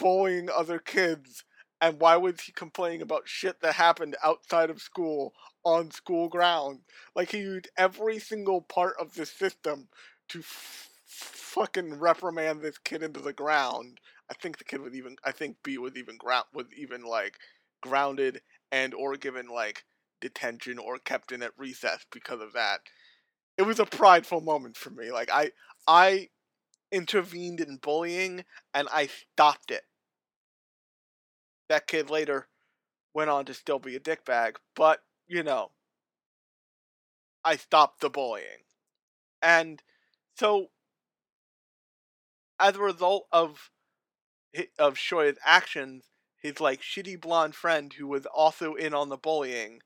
Bullying other kids. And why was he complaining about shit that happened outside of school on school grounds? Like he used every single part of the system to f- fucking reprimand this kid into the ground. I think the kid was even. I think B was even ground was even like grounded and or given like detention or kept in at recess because of that. It was a prideful moment for me. Like I I intervened in bullying and I stopped it. That kid later went on to still be a dickbag, but you know, I stopped the bullying. And so as a result of of Shoya's actions, his like shitty blonde friend who was also in on the bullying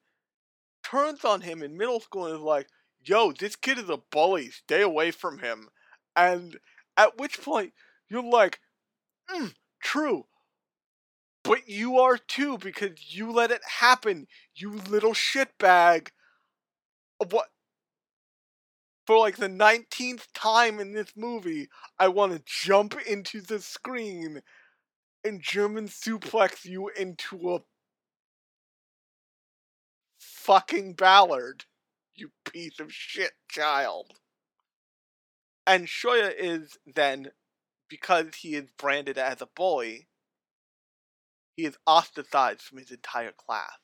turns on him in middle school and is like, "Yo, this kid is a bully. Stay away from him." And at which point you're like, mm, "True." But you are too because you let it happen, you little shitbag. What for like the 19th time in this movie, I want to jump into the screen and German suplex you into a fucking Ballard, you piece of shit child. And Shoya is then, because he is branded as a bully, he is ostracized from his entire class.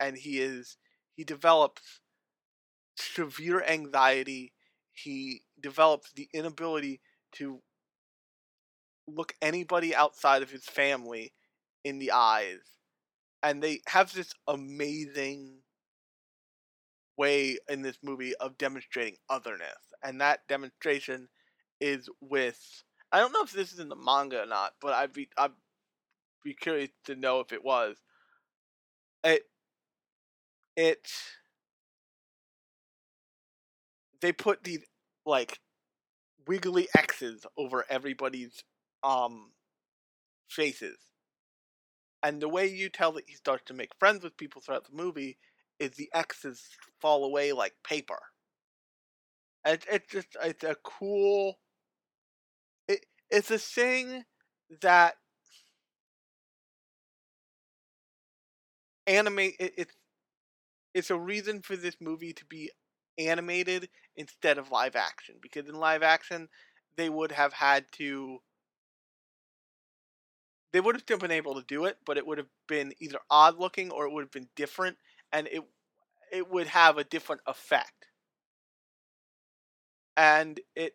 And he is, he develops severe anxiety. He develops the inability to look anybody outside of his family in the eyes. And they have this amazing way in this movie of demonstrating otherness. And that demonstration is with I don't know if this is in the manga or not, but I'd be I'd be curious to know if it was. It it they put these like wiggly X's over everybody's um faces. And the way you tell that he starts to make friends with people throughout the movie is the X's fall away like paper. And it's just it's a cool it it's a thing that animate it, it's it's a reason for this movie to be animated instead of live action because in live action they would have had to they would have still been able to do it but it would have been either odd looking or it would have been different and it it would have a different effect. And it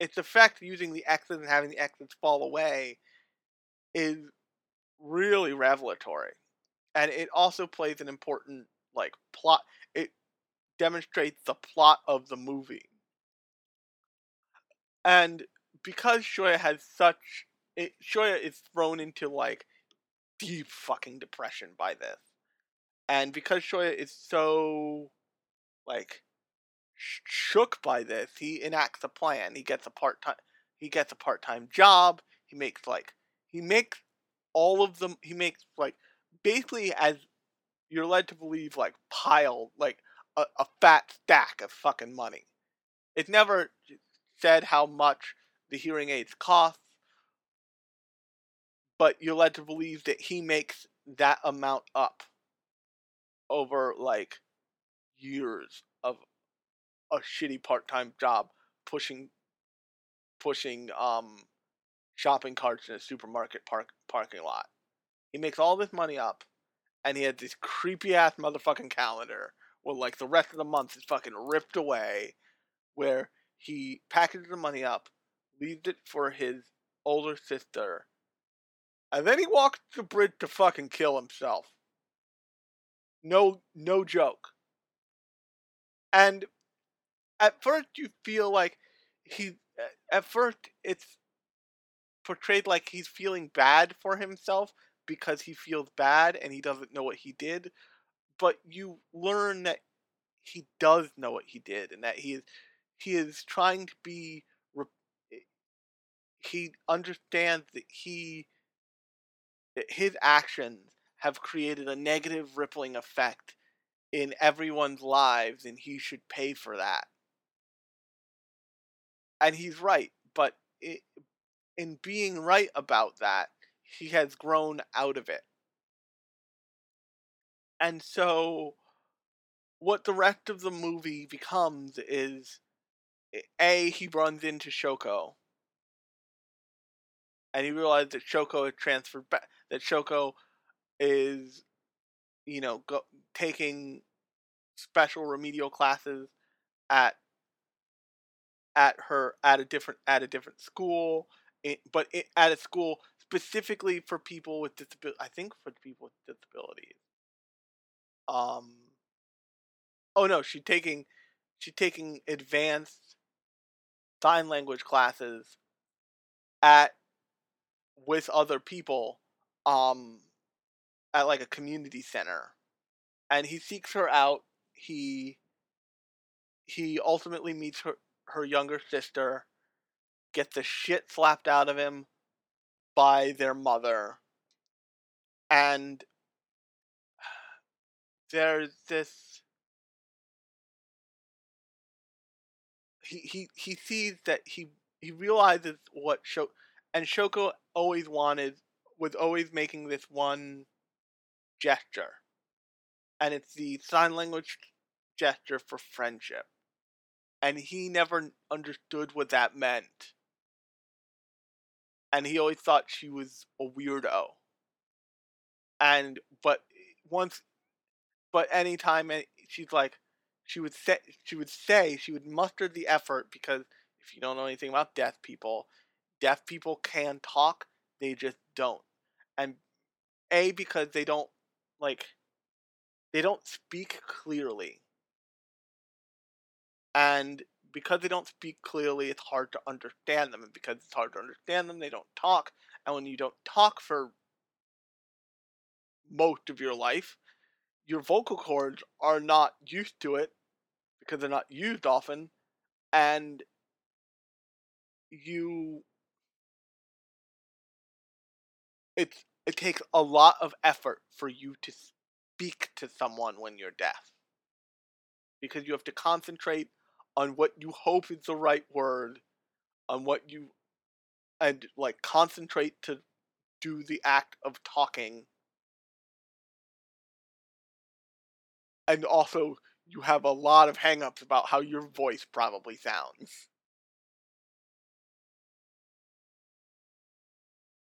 its effect using the X's and having the X's fall away is really revelatory and it also plays an important like plot it demonstrates the plot of the movie and because shoya has such it shoya is thrown into like deep fucking depression by this and because shoya is so like shook by this, he enacts a plan. He gets a part time he gets a part time job. He makes like he makes all of them. He makes like basically as you're led to believe like pile like a, a fat stack of fucking money. It never said how much the hearing aids cost, but you're led to believe that he makes that amount up over like years of a shitty part-time job pushing pushing um shopping carts in a supermarket park parking lot. He makes all this money up and he has this creepy ass motherfucking calendar where like the rest of the month is fucking ripped away where he packages the money up, leaves it for his older sister, and then he walks the bridge to fucking kill himself. No no joke. And at first you feel like he at first it's portrayed like he's feeling bad for himself because he feels bad and he doesn't know what he did but you learn that he does know what he did and that he is he is trying to be eh, he understands that he that his actions have created a negative rippling effect in everyone's lives and he should pay for that. And he's right but it, in being right about that he has grown out of it. And so what the rest of the movie becomes is eh, a he runs into Shoko. And he realizes that Shoko had transferred back that Shoko is you know go, taking special remedial classes at at her at a different at a different school it, but it, at a school specifically for people with disability I think for people with disabilities. Um oh no she's taking she's taking advanced sign language classes at with other people um at like a community center. And he seeks her out. He he ultimately meets her her younger sister gets the shit slapped out of him by their mother and there's this he he he sees that he he realizes what Shoko and Shoko always wanted was always making this one gesture. And it's the sign language gesture for friendship. And he never understood what that meant. And he always thought she was a weirdo. And but once but anytime she's like she would say she would say she would muster the effort because if you don't know anything about deaf people, deaf people can talk, they just don't. And A because they don't like they don't speak clearly. And because they don't speak clearly, it's hard to understand them. And because it's hard to understand them, they don't talk. And when you don't talk for most of your life, your vocal cords are not used to it because they're not used often. And you it's it takes a lot of effort for you to speak to someone when you're deaf because you have to concentrate on what you hope is the right word on what you and like concentrate to do the act of talking. And also you have a lot of hangups about how your voice probably sounds.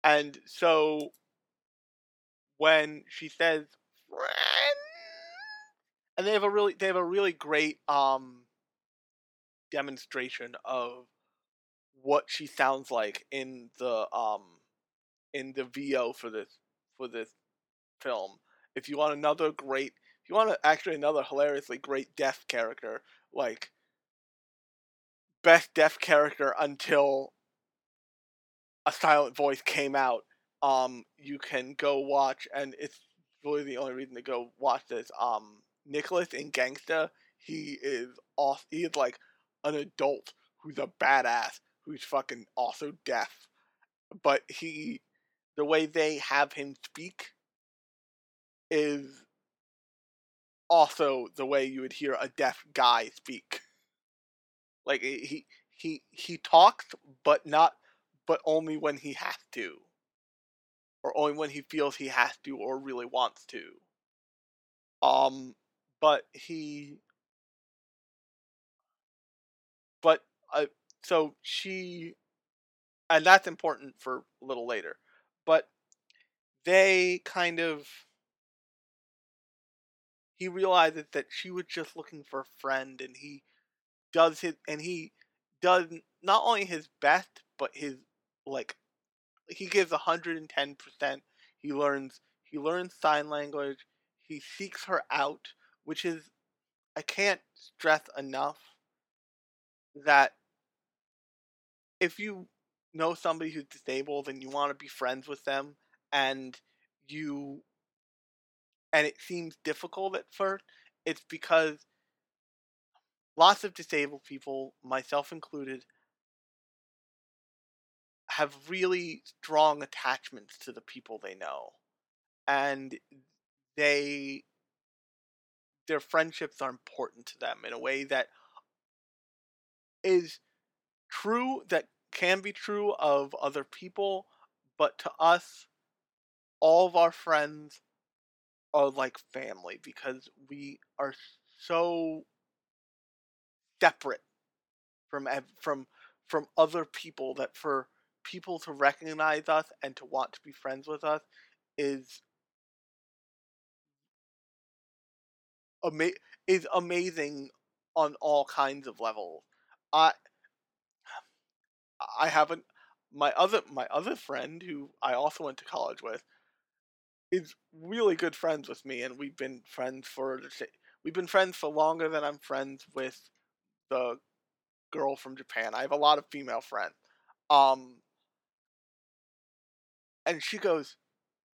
And so when she says friend and they have a really they have a really great um demonstration of what she sounds like in the um in the VO for this for this film. If you want another great if you want actually another hilariously great deaf character, like best deaf character until a silent voice came out, um, you can go watch, and it's really the only reason to go watch this. Um, Nicolas in Gangsta, he is off. He is like an adult who's a badass who's fucking also deaf, but he the way they have him speak is also the way you would hear a deaf guy speak. Like he he he talks, but not, but only when he has to, or only when he feels he has to or really wants to. Um, but he, so she, and that's important for a little later, but they kind of he realizes that she was just looking for a friend and he does his and he does not only his best but his like he gives 110% he learns he learns sign language. He seeks her out which is i can't stress enough that if you know somebody who's disabled and you want to be friends with them and you and it seems difficult at first it's because lots of disabled people myself included have really strong attachments to the people they know and they their friendships are important to them in a way that is true that can be true of other people but to us all of our friends are like family because we are so separate from from from other people that for people to recognize us and to want to be friends with us is ama- is amazing on all kinds of levels. I I haven't my other my other friend who I also went to college with is really good friends with me and we've been friends for we've been friends for longer than I'm friends with the girl from Japan. I have a lot of female friends. Um and she goes,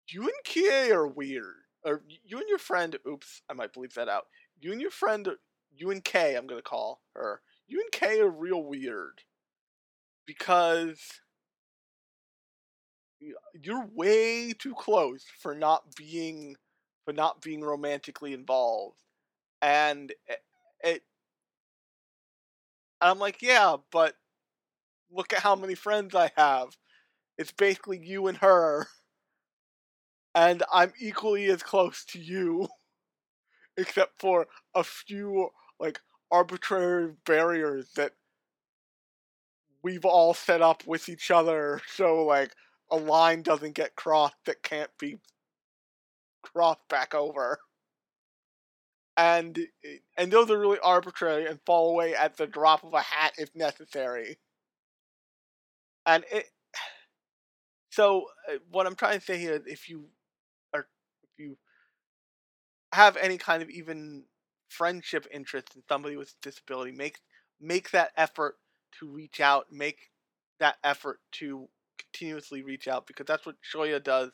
You and Kie are weird. Or you and your friend oops, I might bleep that out. You and your friend you and Kay, I'm gonna call her. You and K are real weird. Because you're way too close for not being for not being romantically involved. And it, it I'm like, yeah, but look at how many friends I have. It's basically you and her. And I'm equally as close to you. Except for a few, like, arbitrary barriers that we've all set up with each other. So, like, a line doesn't get crossed that can't be crossed back over. And and those are really arbitrary and fall away at the drop of a hat if necessary. And it so uh, what I'm trying to say here is if you are if you have any kind of even friendship interest in somebody with a disability, make make that effort to reach out, make that effort to continuously reach out because that's what Shoya does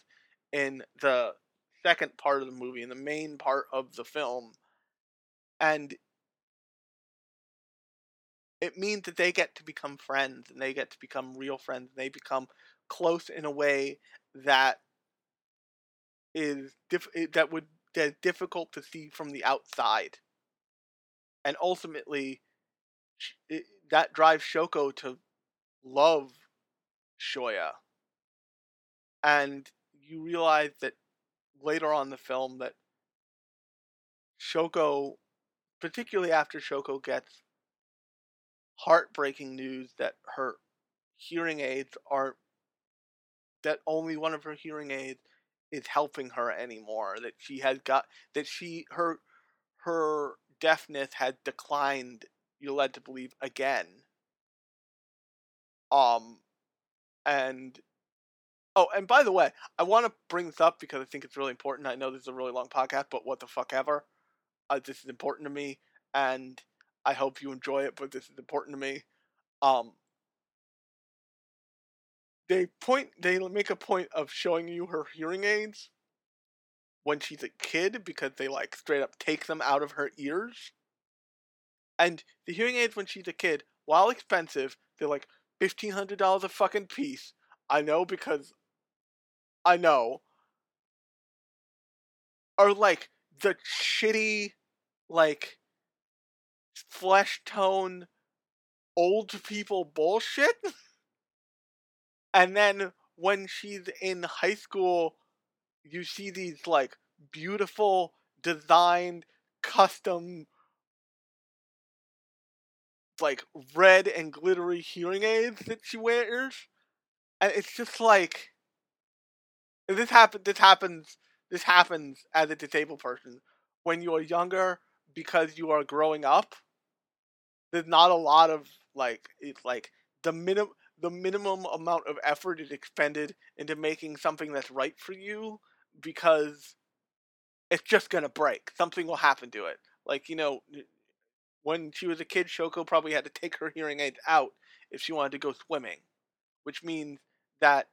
in the second part of the movie, in the main part of the film. And it means that they get to become friends and they get to become real friends. And they become close in a way that is diff- eh, that would that is difficult to see from the outside. And ultimately, that drives Shoko to love Shoya. And you realize that later on the film that Shoko, particularly after Shoko gets heartbreaking news that her hearing aids are that only one of her hearing aids is helping her anymore that she has got that she her her deafness had declined you're led to believe again. Um and oh and by the way i want to bring this up because i think it's really important. I know this is a really long podcast but what the fuck ever. Uh, this is important to me and i hope you enjoy it but this is important to me. Um they point they make a point of showing you her hearing aids when she's a kid because they like straight up take them out of her ears And the hearing aids when she's a kid, while expensive, they're like fifteen hundred dollars a fucking piece. I know because I know. Are like the shitty, like flesh tone old people bullshit. and then when she's in high school, you see these like beautiful, designed, custom, like red and glittery hearing aids that she wears, and it's just like this happen. This happens. This happens as a disabled person when you're younger because you are growing up. There's not a lot of like it's like the minimum the minimum amount of effort is expended into making something that's right for you because it's just gonna break. Something will happen to it. Like you know, when she was a kid, Shoko probably had to take her hearing aids out if she wanted to go swimming, which means that.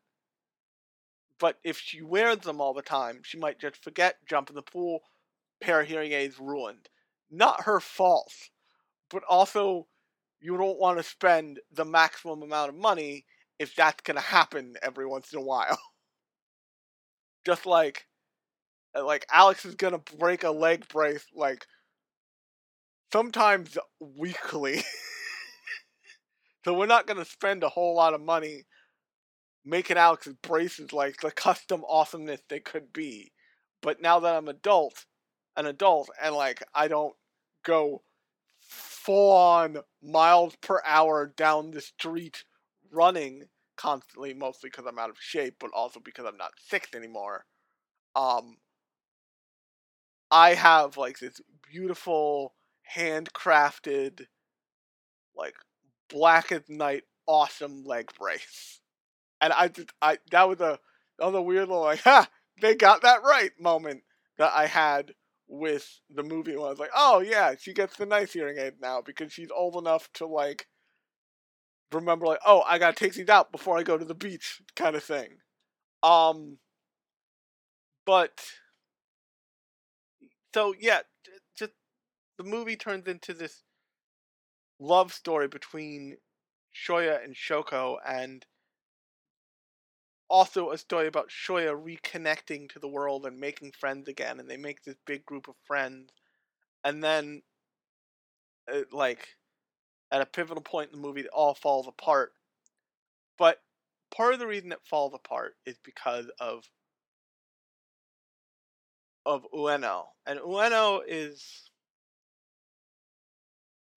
But if she wears them all the time, she might just forget, jump in the pool, pair of hearing aids ruined. Not her fault, but also you don't want to spend the maximum amount of money if that's going to happen every once in a while. Just like like Alex is going to break a leg brace like sometimes weekly. so we're not going to spend a whole lot of money making Alex's braces like the custom awesomeness they could be. But now that I'm adult, an adult and like I don't go full on miles per hour down the street running constantly, mostly because I'm out of shape, but also because I'm not six anymore. Um, I have like this beautiful handcrafted, like black as night, awesome leg brace, and I just I that was a that was a weird little like ha they got that right moment that I had with the movie when I was like, oh yeah, she gets the nice hearing aid now because she's old enough to like remember like, oh, I gotta take these out before I go to the beach kind of thing. Um but so yeah, the movie turns into this love story between Shoya and Shoko and also a story about Shoya reconnecting to the world and making friends again, and they make this big group of friends, and then, it, like, at a pivotal point in the movie, it all falls apart. But part of the reason it falls apart is because of of Ueno, and Ueno is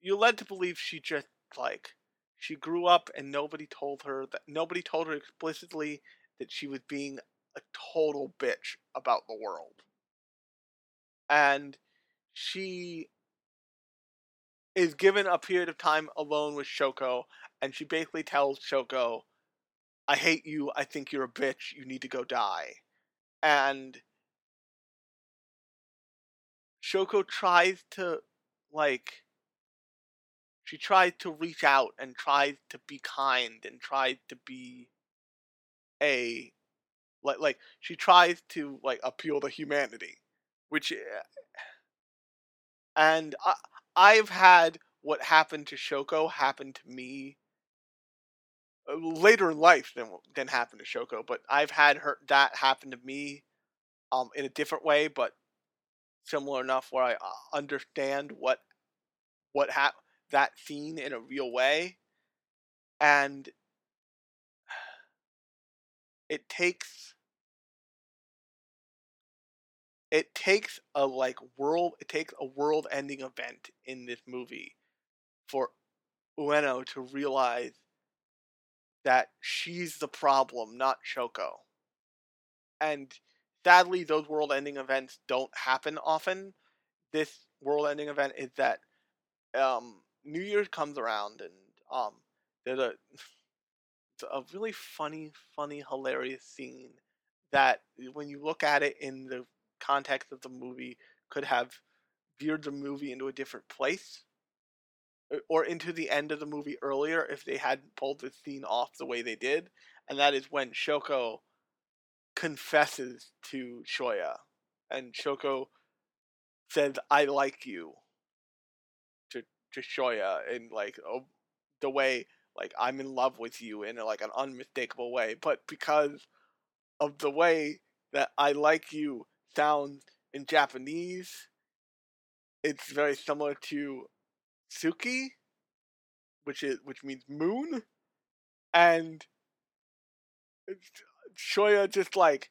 you're led to believe she just like she grew up and nobody told her that nobody told her explicitly that she was being a total bitch about the world. And she is given a period of time alone with Shoko, and she basically tells Shoko, I hate you, I think you're a bitch, you need to go die. And Shoko tries to, like, she tries to reach out and tries to be kind and tries to be a like like she tries to like appeal to humanity, which eh, and I I've had what happened to Shoko happen to me uh, later in life than than happened to Shoko, but I've had her that happen to me um in a different way, but similar enough where I uh, understand what what hap- that scene in a real way and it takes it takes a like world it takes a world ending event in this movie for Ueno to realize that she's the problem, not Shoko. And sadly those world ending events don't happen often. This world ending event is that um New Year comes around and um there's a a really funny, funny, hilarious scene that, when you look at it in the context of the movie, could have veered the movie into a different place or into the end of the movie earlier if they hadn't pulled the scene off the way they did. And that is when Shoko confesses to Shoya. And Shoko says, I like you to to Shoya in like a, the way like I'm in love with you in like an unmistakable way, but because of the way that I like you sounds in Japanese, it's very similar to Tsuki, which is which means moon, and Shoya just like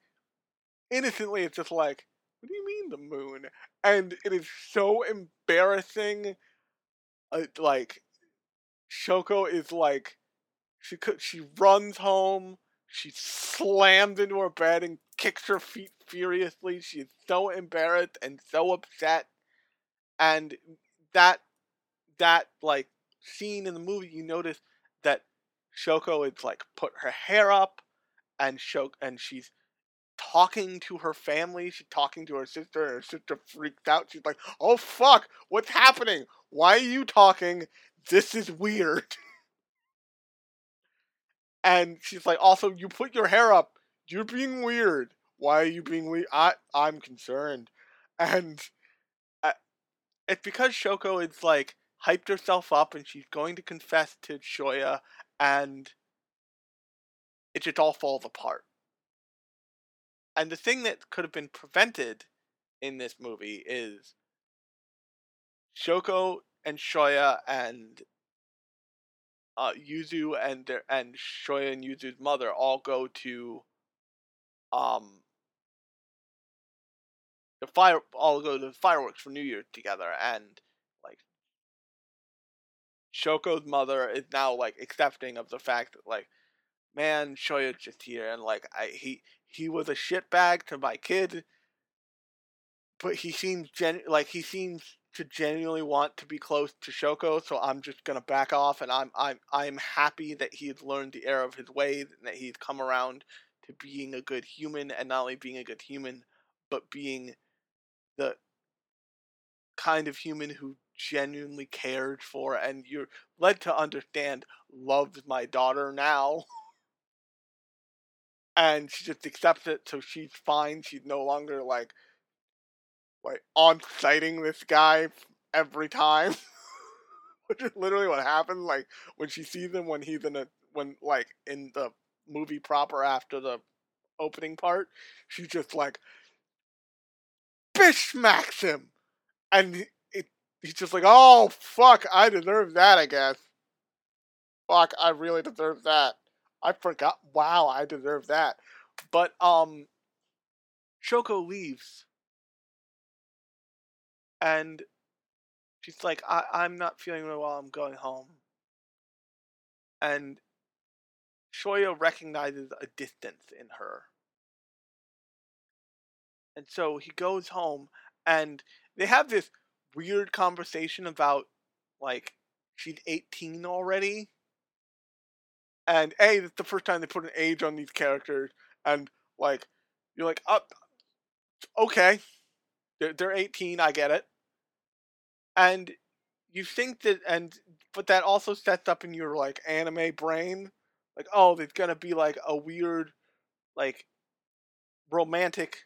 innocently it's just like, what do you mean the moon? And it is so embarrassing. Uh, like Shoko is like she could she runs home, she slams into her bed and kicks her feet furiously. She is so embarrassed and so upset. And that that like scene in the movie you notice that Shoko is like put her hair up and Shoko and she's talking to her family. She's talking to her sister, and her sister freaks out. She's like, "Oh fuck, what's happening? Why are you talking? This is weird." and she's like, "Also, you put your hair up. You're being weird. Why are you being weird? I I'm concerned." And uh, it's because Shoko is like hyped herself up, and she's going to confess to Shoya, and it just all falls apart. And the thing that could have been prevented in this movie is Shoko and Shoya and uh, Yuzu and their, and Shoya and Yuzu's mother all go to um the fire all go to fireworks for New Year together and like Shoko's mother is now like accepting of the fact that like man Shoya's just here and like I he he was a shitbag to my kid, but he seems gen like he seems to genuinely want to be close to Shoko, so I'm just gonna back off, and I'm I'm I'm happy that he's learned the error of his ways and that he's come around to being a good human, and not only being a good human, but being the kind of human who genuinely cared for and you're led to understand loves my daughter now. And she just accepts it, so she's fine. She's no longer like like on citing this guy every time, which is literally what happens. Like when she sees him when he's in a when like in the movie proper after the opening part, she's just like bish smacks him, and it, he's just like, oh fuck, I deserve that, I guess. Fuck, I really deserve that. I forgot. Wow, I deserve that. But um, Shoko leaves, and she's like, I- "I'm not feeling really well. I'm going home." And Shoya recognizes a distance in her, and so he goes home, and they have this weird conversation about like she's 18 already and a it's the first time they put an age on these characters and like you're like oh, okay. They're, they're 18 i get it. And you think that and but that also sets up in your like anime brain like oh there's gonna be like a weird like romantic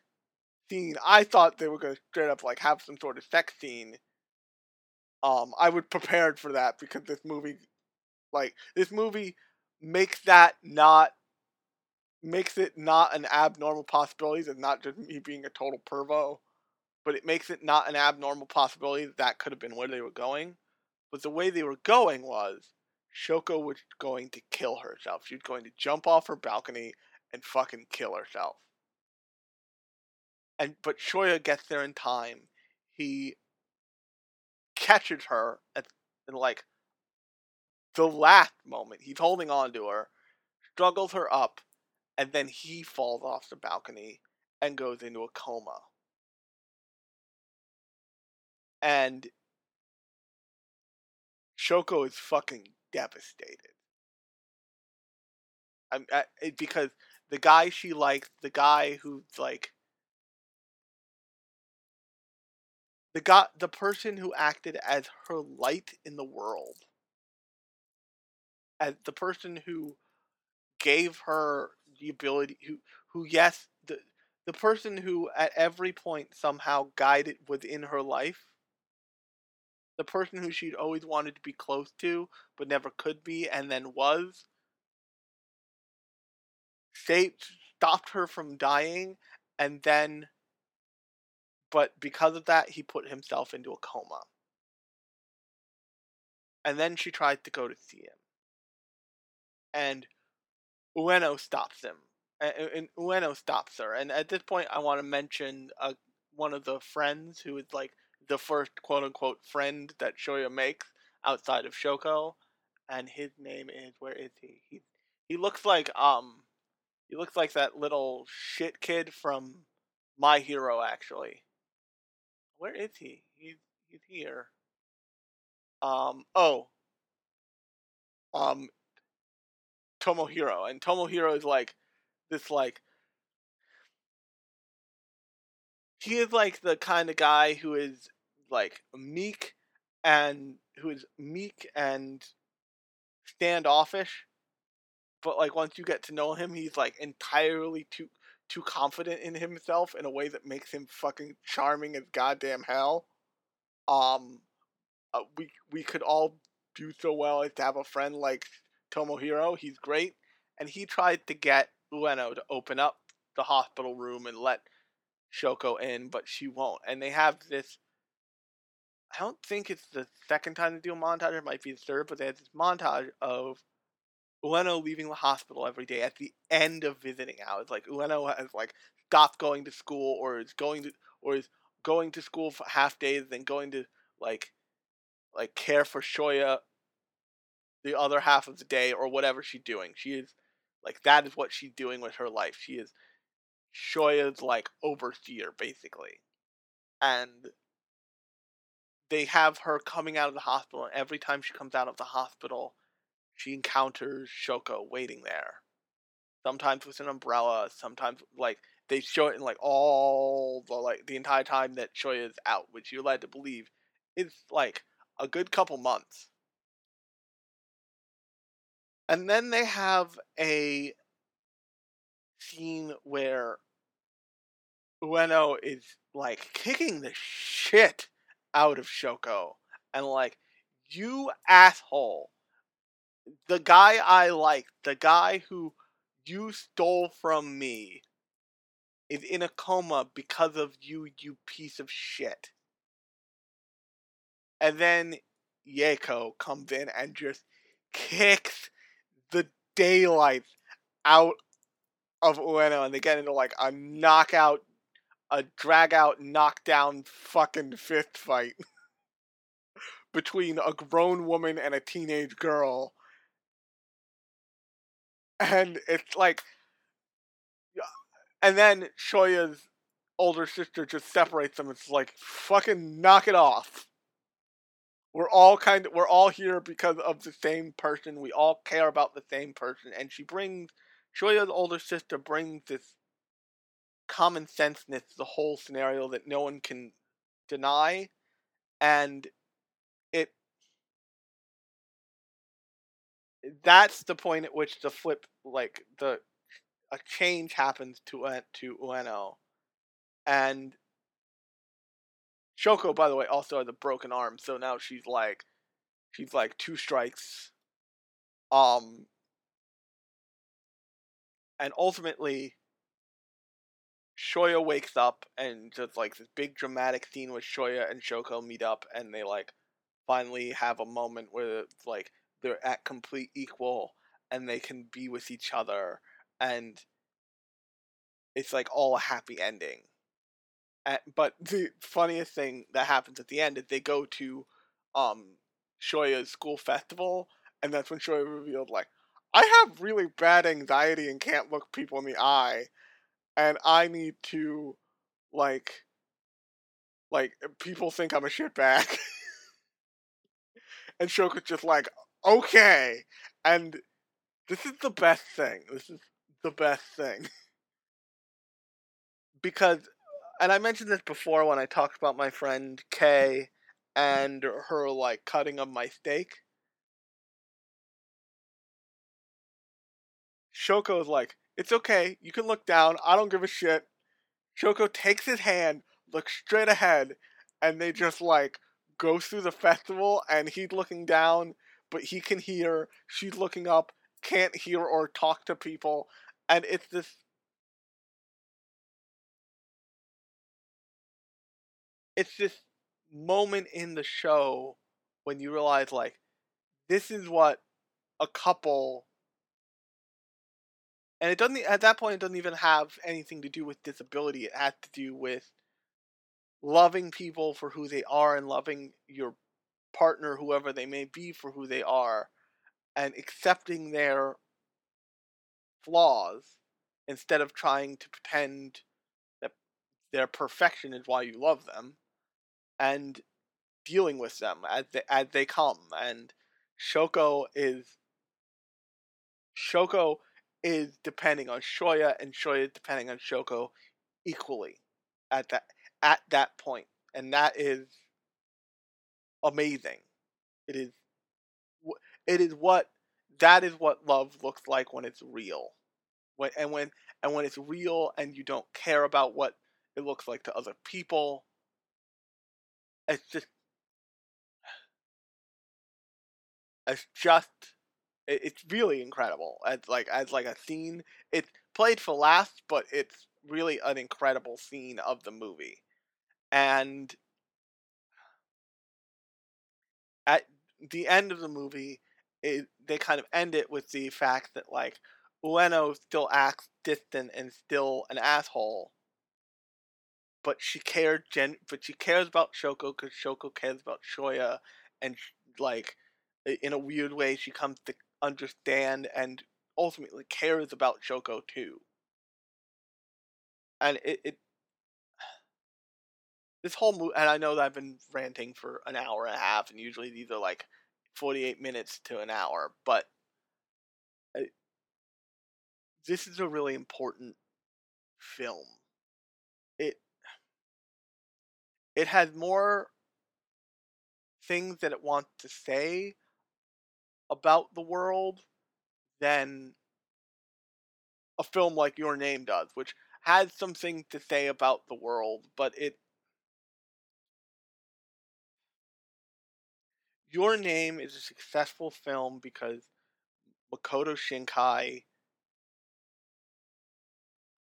scene. I thought they were gonna straight up like have some sort of sex scene. Um i was prepared for that because this movie like this movie makes that not makes it not an abnormal possibility and not just me being a total pervo, but it makes it not an abnormal possibility that, that could have been where they were going. But the way they were going was Shoko was going to kill herself. She was going to jump off her balcony and fucking kill herself. And but Shoya gets there in time. He catches her at in like the last moment. He's holding on to her, struggles her up, and then he falls off the balcony and goes into a coma. And Shoko is fucking devastated. I'm, I, because the guy she likes, the guy who's like the guy, the person who acted as her light in the world as the person who gave her the ability who who yes the the person who at every point somehow guided within her life the person who she'd always wanted to be close to but never could be and then was saved stopped her from dying and then but because of that he put himself into a coma. And then she tried to go to see him and Ueno stops him and, and Ueno stops her and at this point I want to mention uh, one of the friends who is like the first quote unquote friend that Shoya makes outside of Shoko and his name is where is he he he looks like um he looks like that little shit kid from My Hero, actually. Where is he? He's he's here. Um. Oh. Um. Tomohiro, and Tomohiro is like this like. He is like the kind of guy who is like meek and who is meek and standoffish but like once you get to know him, he's like entirely too too confident in himself in a way that makes him fucking charming as goddamn hell. Um, uh, we we could all do so well as to have a friend like Tomohiro. He's great, and he tried to get Ueno to open up the hospital room and let Shoko in, but she won't. And they have this. I don't think it's the second time they do a montage. It might be the third, but they have this montage of Ueno leaving the hospital every day at the end of visiting hours. Like Ueno has like stopped going to school or is going to or is going to school for half days, then going to like like care for Shoya the other half of the day or whatever she's doing. She is like that is what she's doing with her life. She is Shoya's like overseer basically. And they have her coming out of the hospital and every time she comes out of the hospital she encounters Shoko waiting there. Sometimes with an umbrella, sometimes like they show it in like all the like the entire time that Shoya is out, which you're led to believe is like a good couple months. And then they have a scene where Ueno is like kicking the shit out of Shoko and like you asshole the guy I like, the guy who you stole from me, is in a coma because of you, you piece of shit. And then Yaeko comes in and just kicks the daylight out of Ueno, and they get into like a knockout, a drag out, knockdown fucking fist fight between a grown woman and a teenage girl and it's like, and then Shoya's older sister just separates them. It's like fucking knock it off. We're all kind of we're all here because of the same person. We all care about the same person, and she brings Shoya's older sister brings this common senseness to the whole scenario that no one can deny, and it that's the point at which the flip like the a change happens to to Ueno, and Shoko, by the way, also has a broken arm, so now she's like, she's like two strikes. Um, and ultimately, Shoya wakes up and just like this big dramatic scene with Shoya and Shoko meet up, and they like finally have a moment where like they're at complete equal and they can be with each other and it's like all a happy ending. But the funniest thing that happens at the end is they go to um Shoya's school festival and that's when Shoya revealed like I have really bad anxiety and can't look people in the eye and I need to like like people think I'm a shitbag. and Shoko's just like, okay. And this is the best thing. This is the best thing. because, and I mentioned this before when I talked about my friend Kay and her, like, cutting of my steak. Shoko is like, it's okay, you can look down, I don't give a shit. Shoko takes his hand, looks straight ahead, and they just, like, go through the festival and he's looking down, but he can hear. She's looking up, can't hear or talk to people, and it's this. It's this moment in the show when you realize, like, this is what a couple and it doesn't at that point it doesn't even have anything to do with disability it has to do with loving people for who they are and loving your partner whoever they may be for who they are and accepting their flaws instead of trying to pretend that their perfection is why you love them and dealing with them as they as they come and Shoko is Shoko is depending on Shoya and Shoya is depending on Shoko equally at that at that point and that is amazing. It is it is what that is what love looks like when it's real. When and when and when it's real and you don't care about what it looks like to other people it's just it's just it's really incredible as like as like a scene it's played for laughs but it's really an incredible scene of the movie and at the end of the movie it, they kind of end it with the fact that like Ueno still acts distant and still an asshole but she cared gen but she cares about Shoko because Shoko cares about Shoya and like in a weird way she comes to understand and ultimately cares about Shoko too. And it, it this whole movie, and I know that I've been ranting for an hour and a half, and usually these are like 48 minutes to an hour, but this is a really important film. It has more things that it wants to say about the world than a film like Your Name does, which has some things to say about the world, but it Your Name is a successful film because Makoto Shinkai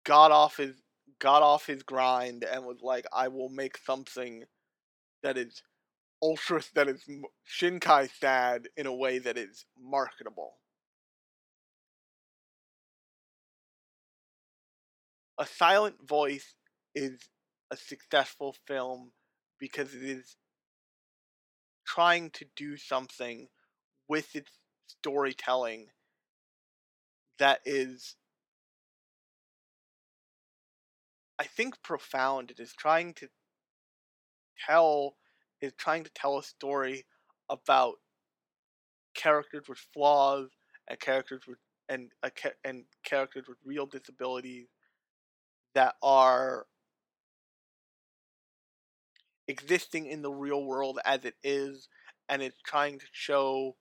got off his got off his grind and was like, I will make something that is ultra that is Shinkai sad in a way that is marketable. A Silent Voice is a successful film because it is trying to do something with its storytelling that is I think profound. It is trying to tell is trying to tell a story about characters with flaws and characters with and and characters with real disabilities that are existing in the real world as it is and it's trying to show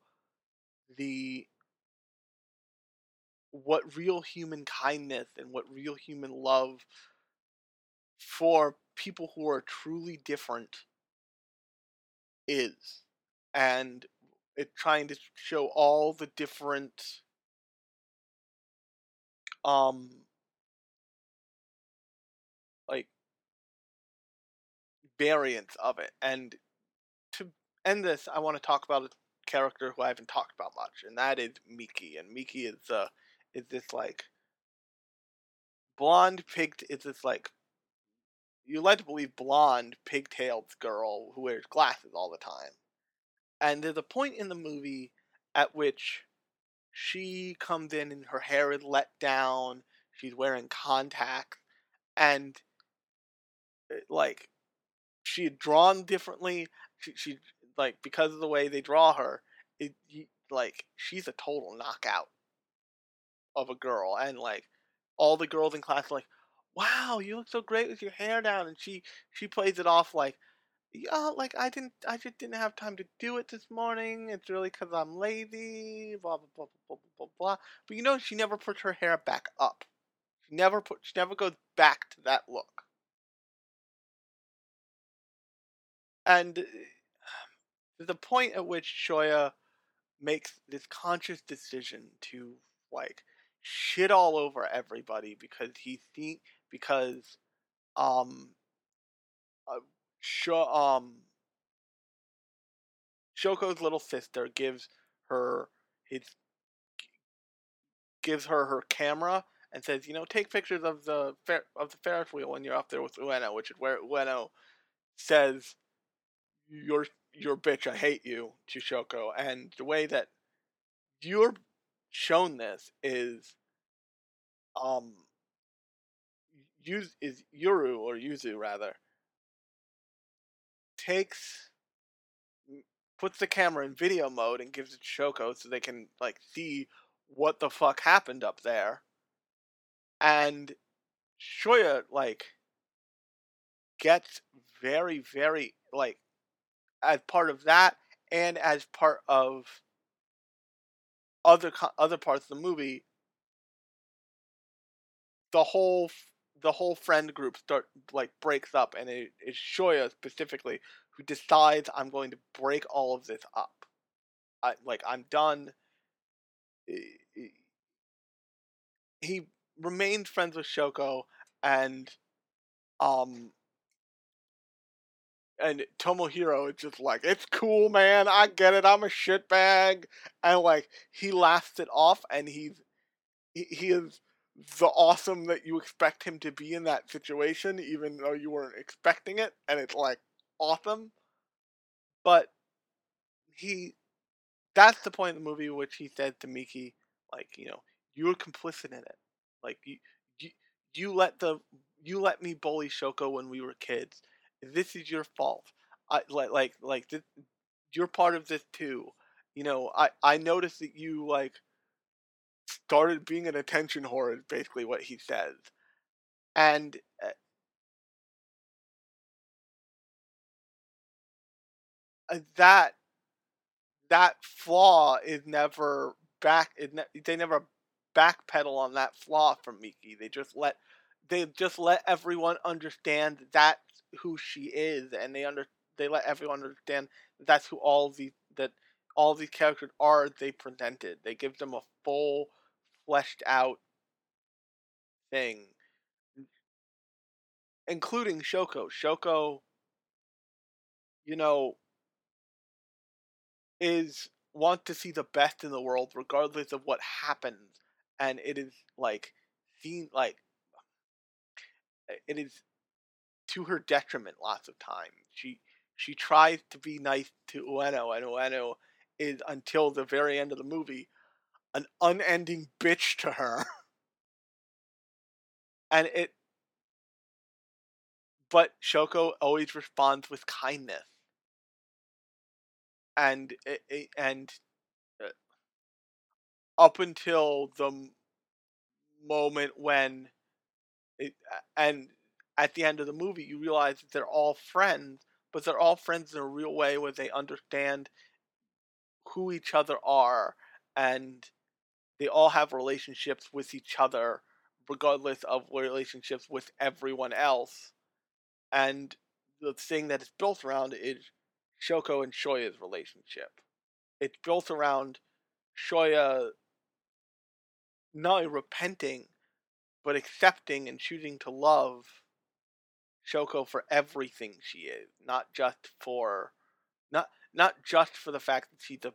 the what real human kindness and what real human love for people who are truly different is and it's trying to show all the different um like variants of it and to end this i want to talk about a character who i haven't talked about much and that is miki and miki is uh is this like blonde pig is this like you like to believe blonde, pigtailed girl who wears glasses all the time. And there's a point in the movie at which she comes in and her hair is let down, she's wearing contacts, and eh, like she had drawn differently. She, she like because of the way they draw her, it like she's a total knockout of a girl, and like all the girls in class like, wow, you look so great with your hair down, and she she plays it off like, yeah, like I didn't, I just didn't have time to do it this morning. It's really because I'm lazy. Blah blah blah blah blah blah. But you know, she never puts her hair back up. She never put, she never goes back to that look. And uh, there's a point at which Shoya makes this conscious decision to like shit all over everybody because he think because um uh, Sho- um Shoko's little sister gives her his gives her her camera and says, you know, take pictures of the fer- of the Ferris wheel when you're up there with Ueno, which is where Ueno says, "You're you're bitch, I hate you," to Shoko, and the way that you're shown this is, um, use is Yuru or Yuzu rather takes puts the camera in video mode and gives it to Shoko so they can like see what the fuck happened up there. And Shoya like gets very very like as part of that and as part of other other parts of the movie the whole the whole friend group start like breaks up and it is Shoya specifically who decides I'm going to break all of this up. I like I'm done. He remained friends with Shoko and um and Tomohiro is just like, it's cool, man. I get it. I'm a shitbag, and like he laughs it off, and he's he, he is the awesome that you expect him to be in that situation, even though you weren't expecting it, and it's like awesome. But he, that's the point in the movie which he said to Miki, like, you know, you're complicit in it. Like you, you, you let the you let me bully Shoko when we were kids. This is your fault. I like like like this, you're part of this too. You know, I I noticed that you like started being an attention whore. Is basically what he says, and uh, uh, that that flaw is never back. Ne- they never backpedal on that flaw from Miki. They just let they just let everyone understand that's who she is, and they under they let everyone understand that's who all these that all these characters are. They presented. They give them a full, fleshed out thing, including Shoko. Shoko, you know, is want to see the best in the world regardless of what happens and it is like seen like eh, it is to her detriment lots of times she she tries to be nice to Ueno and Ueno is until the very end of the movie an unending bitch to her. And it but Shoko always responds with kindness. And and uh, up until the moment when it, and at the end of the movie you realize that they're all friends but they're all friends in a real way where they understand who each other are and they all have relationships with each other regardless of relationships with everyone else and the thing that it's built around is Shoko and Shoya's relationship. It's built around Shoya not repenting, but accepting and choosing to love Shoko for everything she is, not just for not not just for the fact that she's a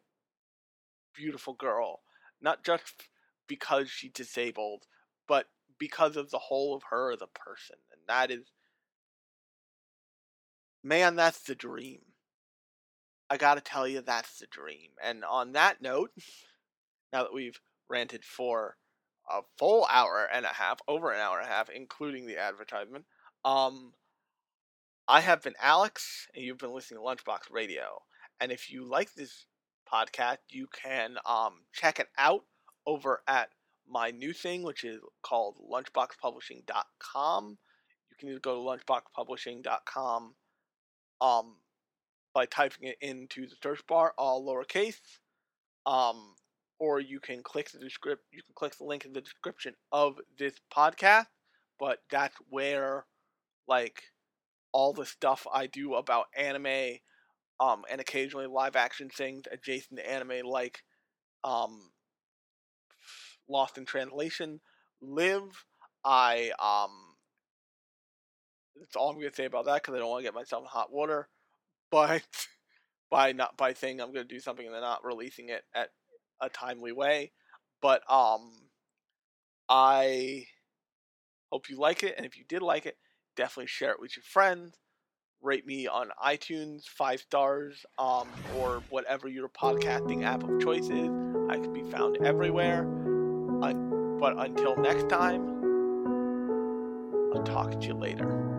beautiful girl, not just because she's disabled, but because of the whole of her as a person. And that is man, that's the dream. I gotta tell you, that's the dream. And on that note, now that we've ranted for a full hour and a half, over an hour and a half, including the advertisement, um, I have been Alex, and you've been listening to Lunchbox Radio. And if you like this podcast, you can um, check it out over at my new thing, which is called lunchboxpublishing.com. You can either go to lunchboxpublishing.com um, by typing it into the search bar, all lowercase, um, or you can click the descript. You can click the link in the description of this podcast. But that's where, like, all the stuff I do about anime, um, and occasionally live action things adjacent to anime like um, Lost in Translation, Live. I um, that's all I'm gonna say about that because I don't want to get myself in hot water. But by not by saying I'm gonna do something and then not releasing it at a timely way. But um, I hope you like it, and if you did like it, definitely share it with your friends. Rate me on iTunes five stars, um, or whatever your podcasting app of choice is. I can be found everywhere. But until next time, I'll talk to you later.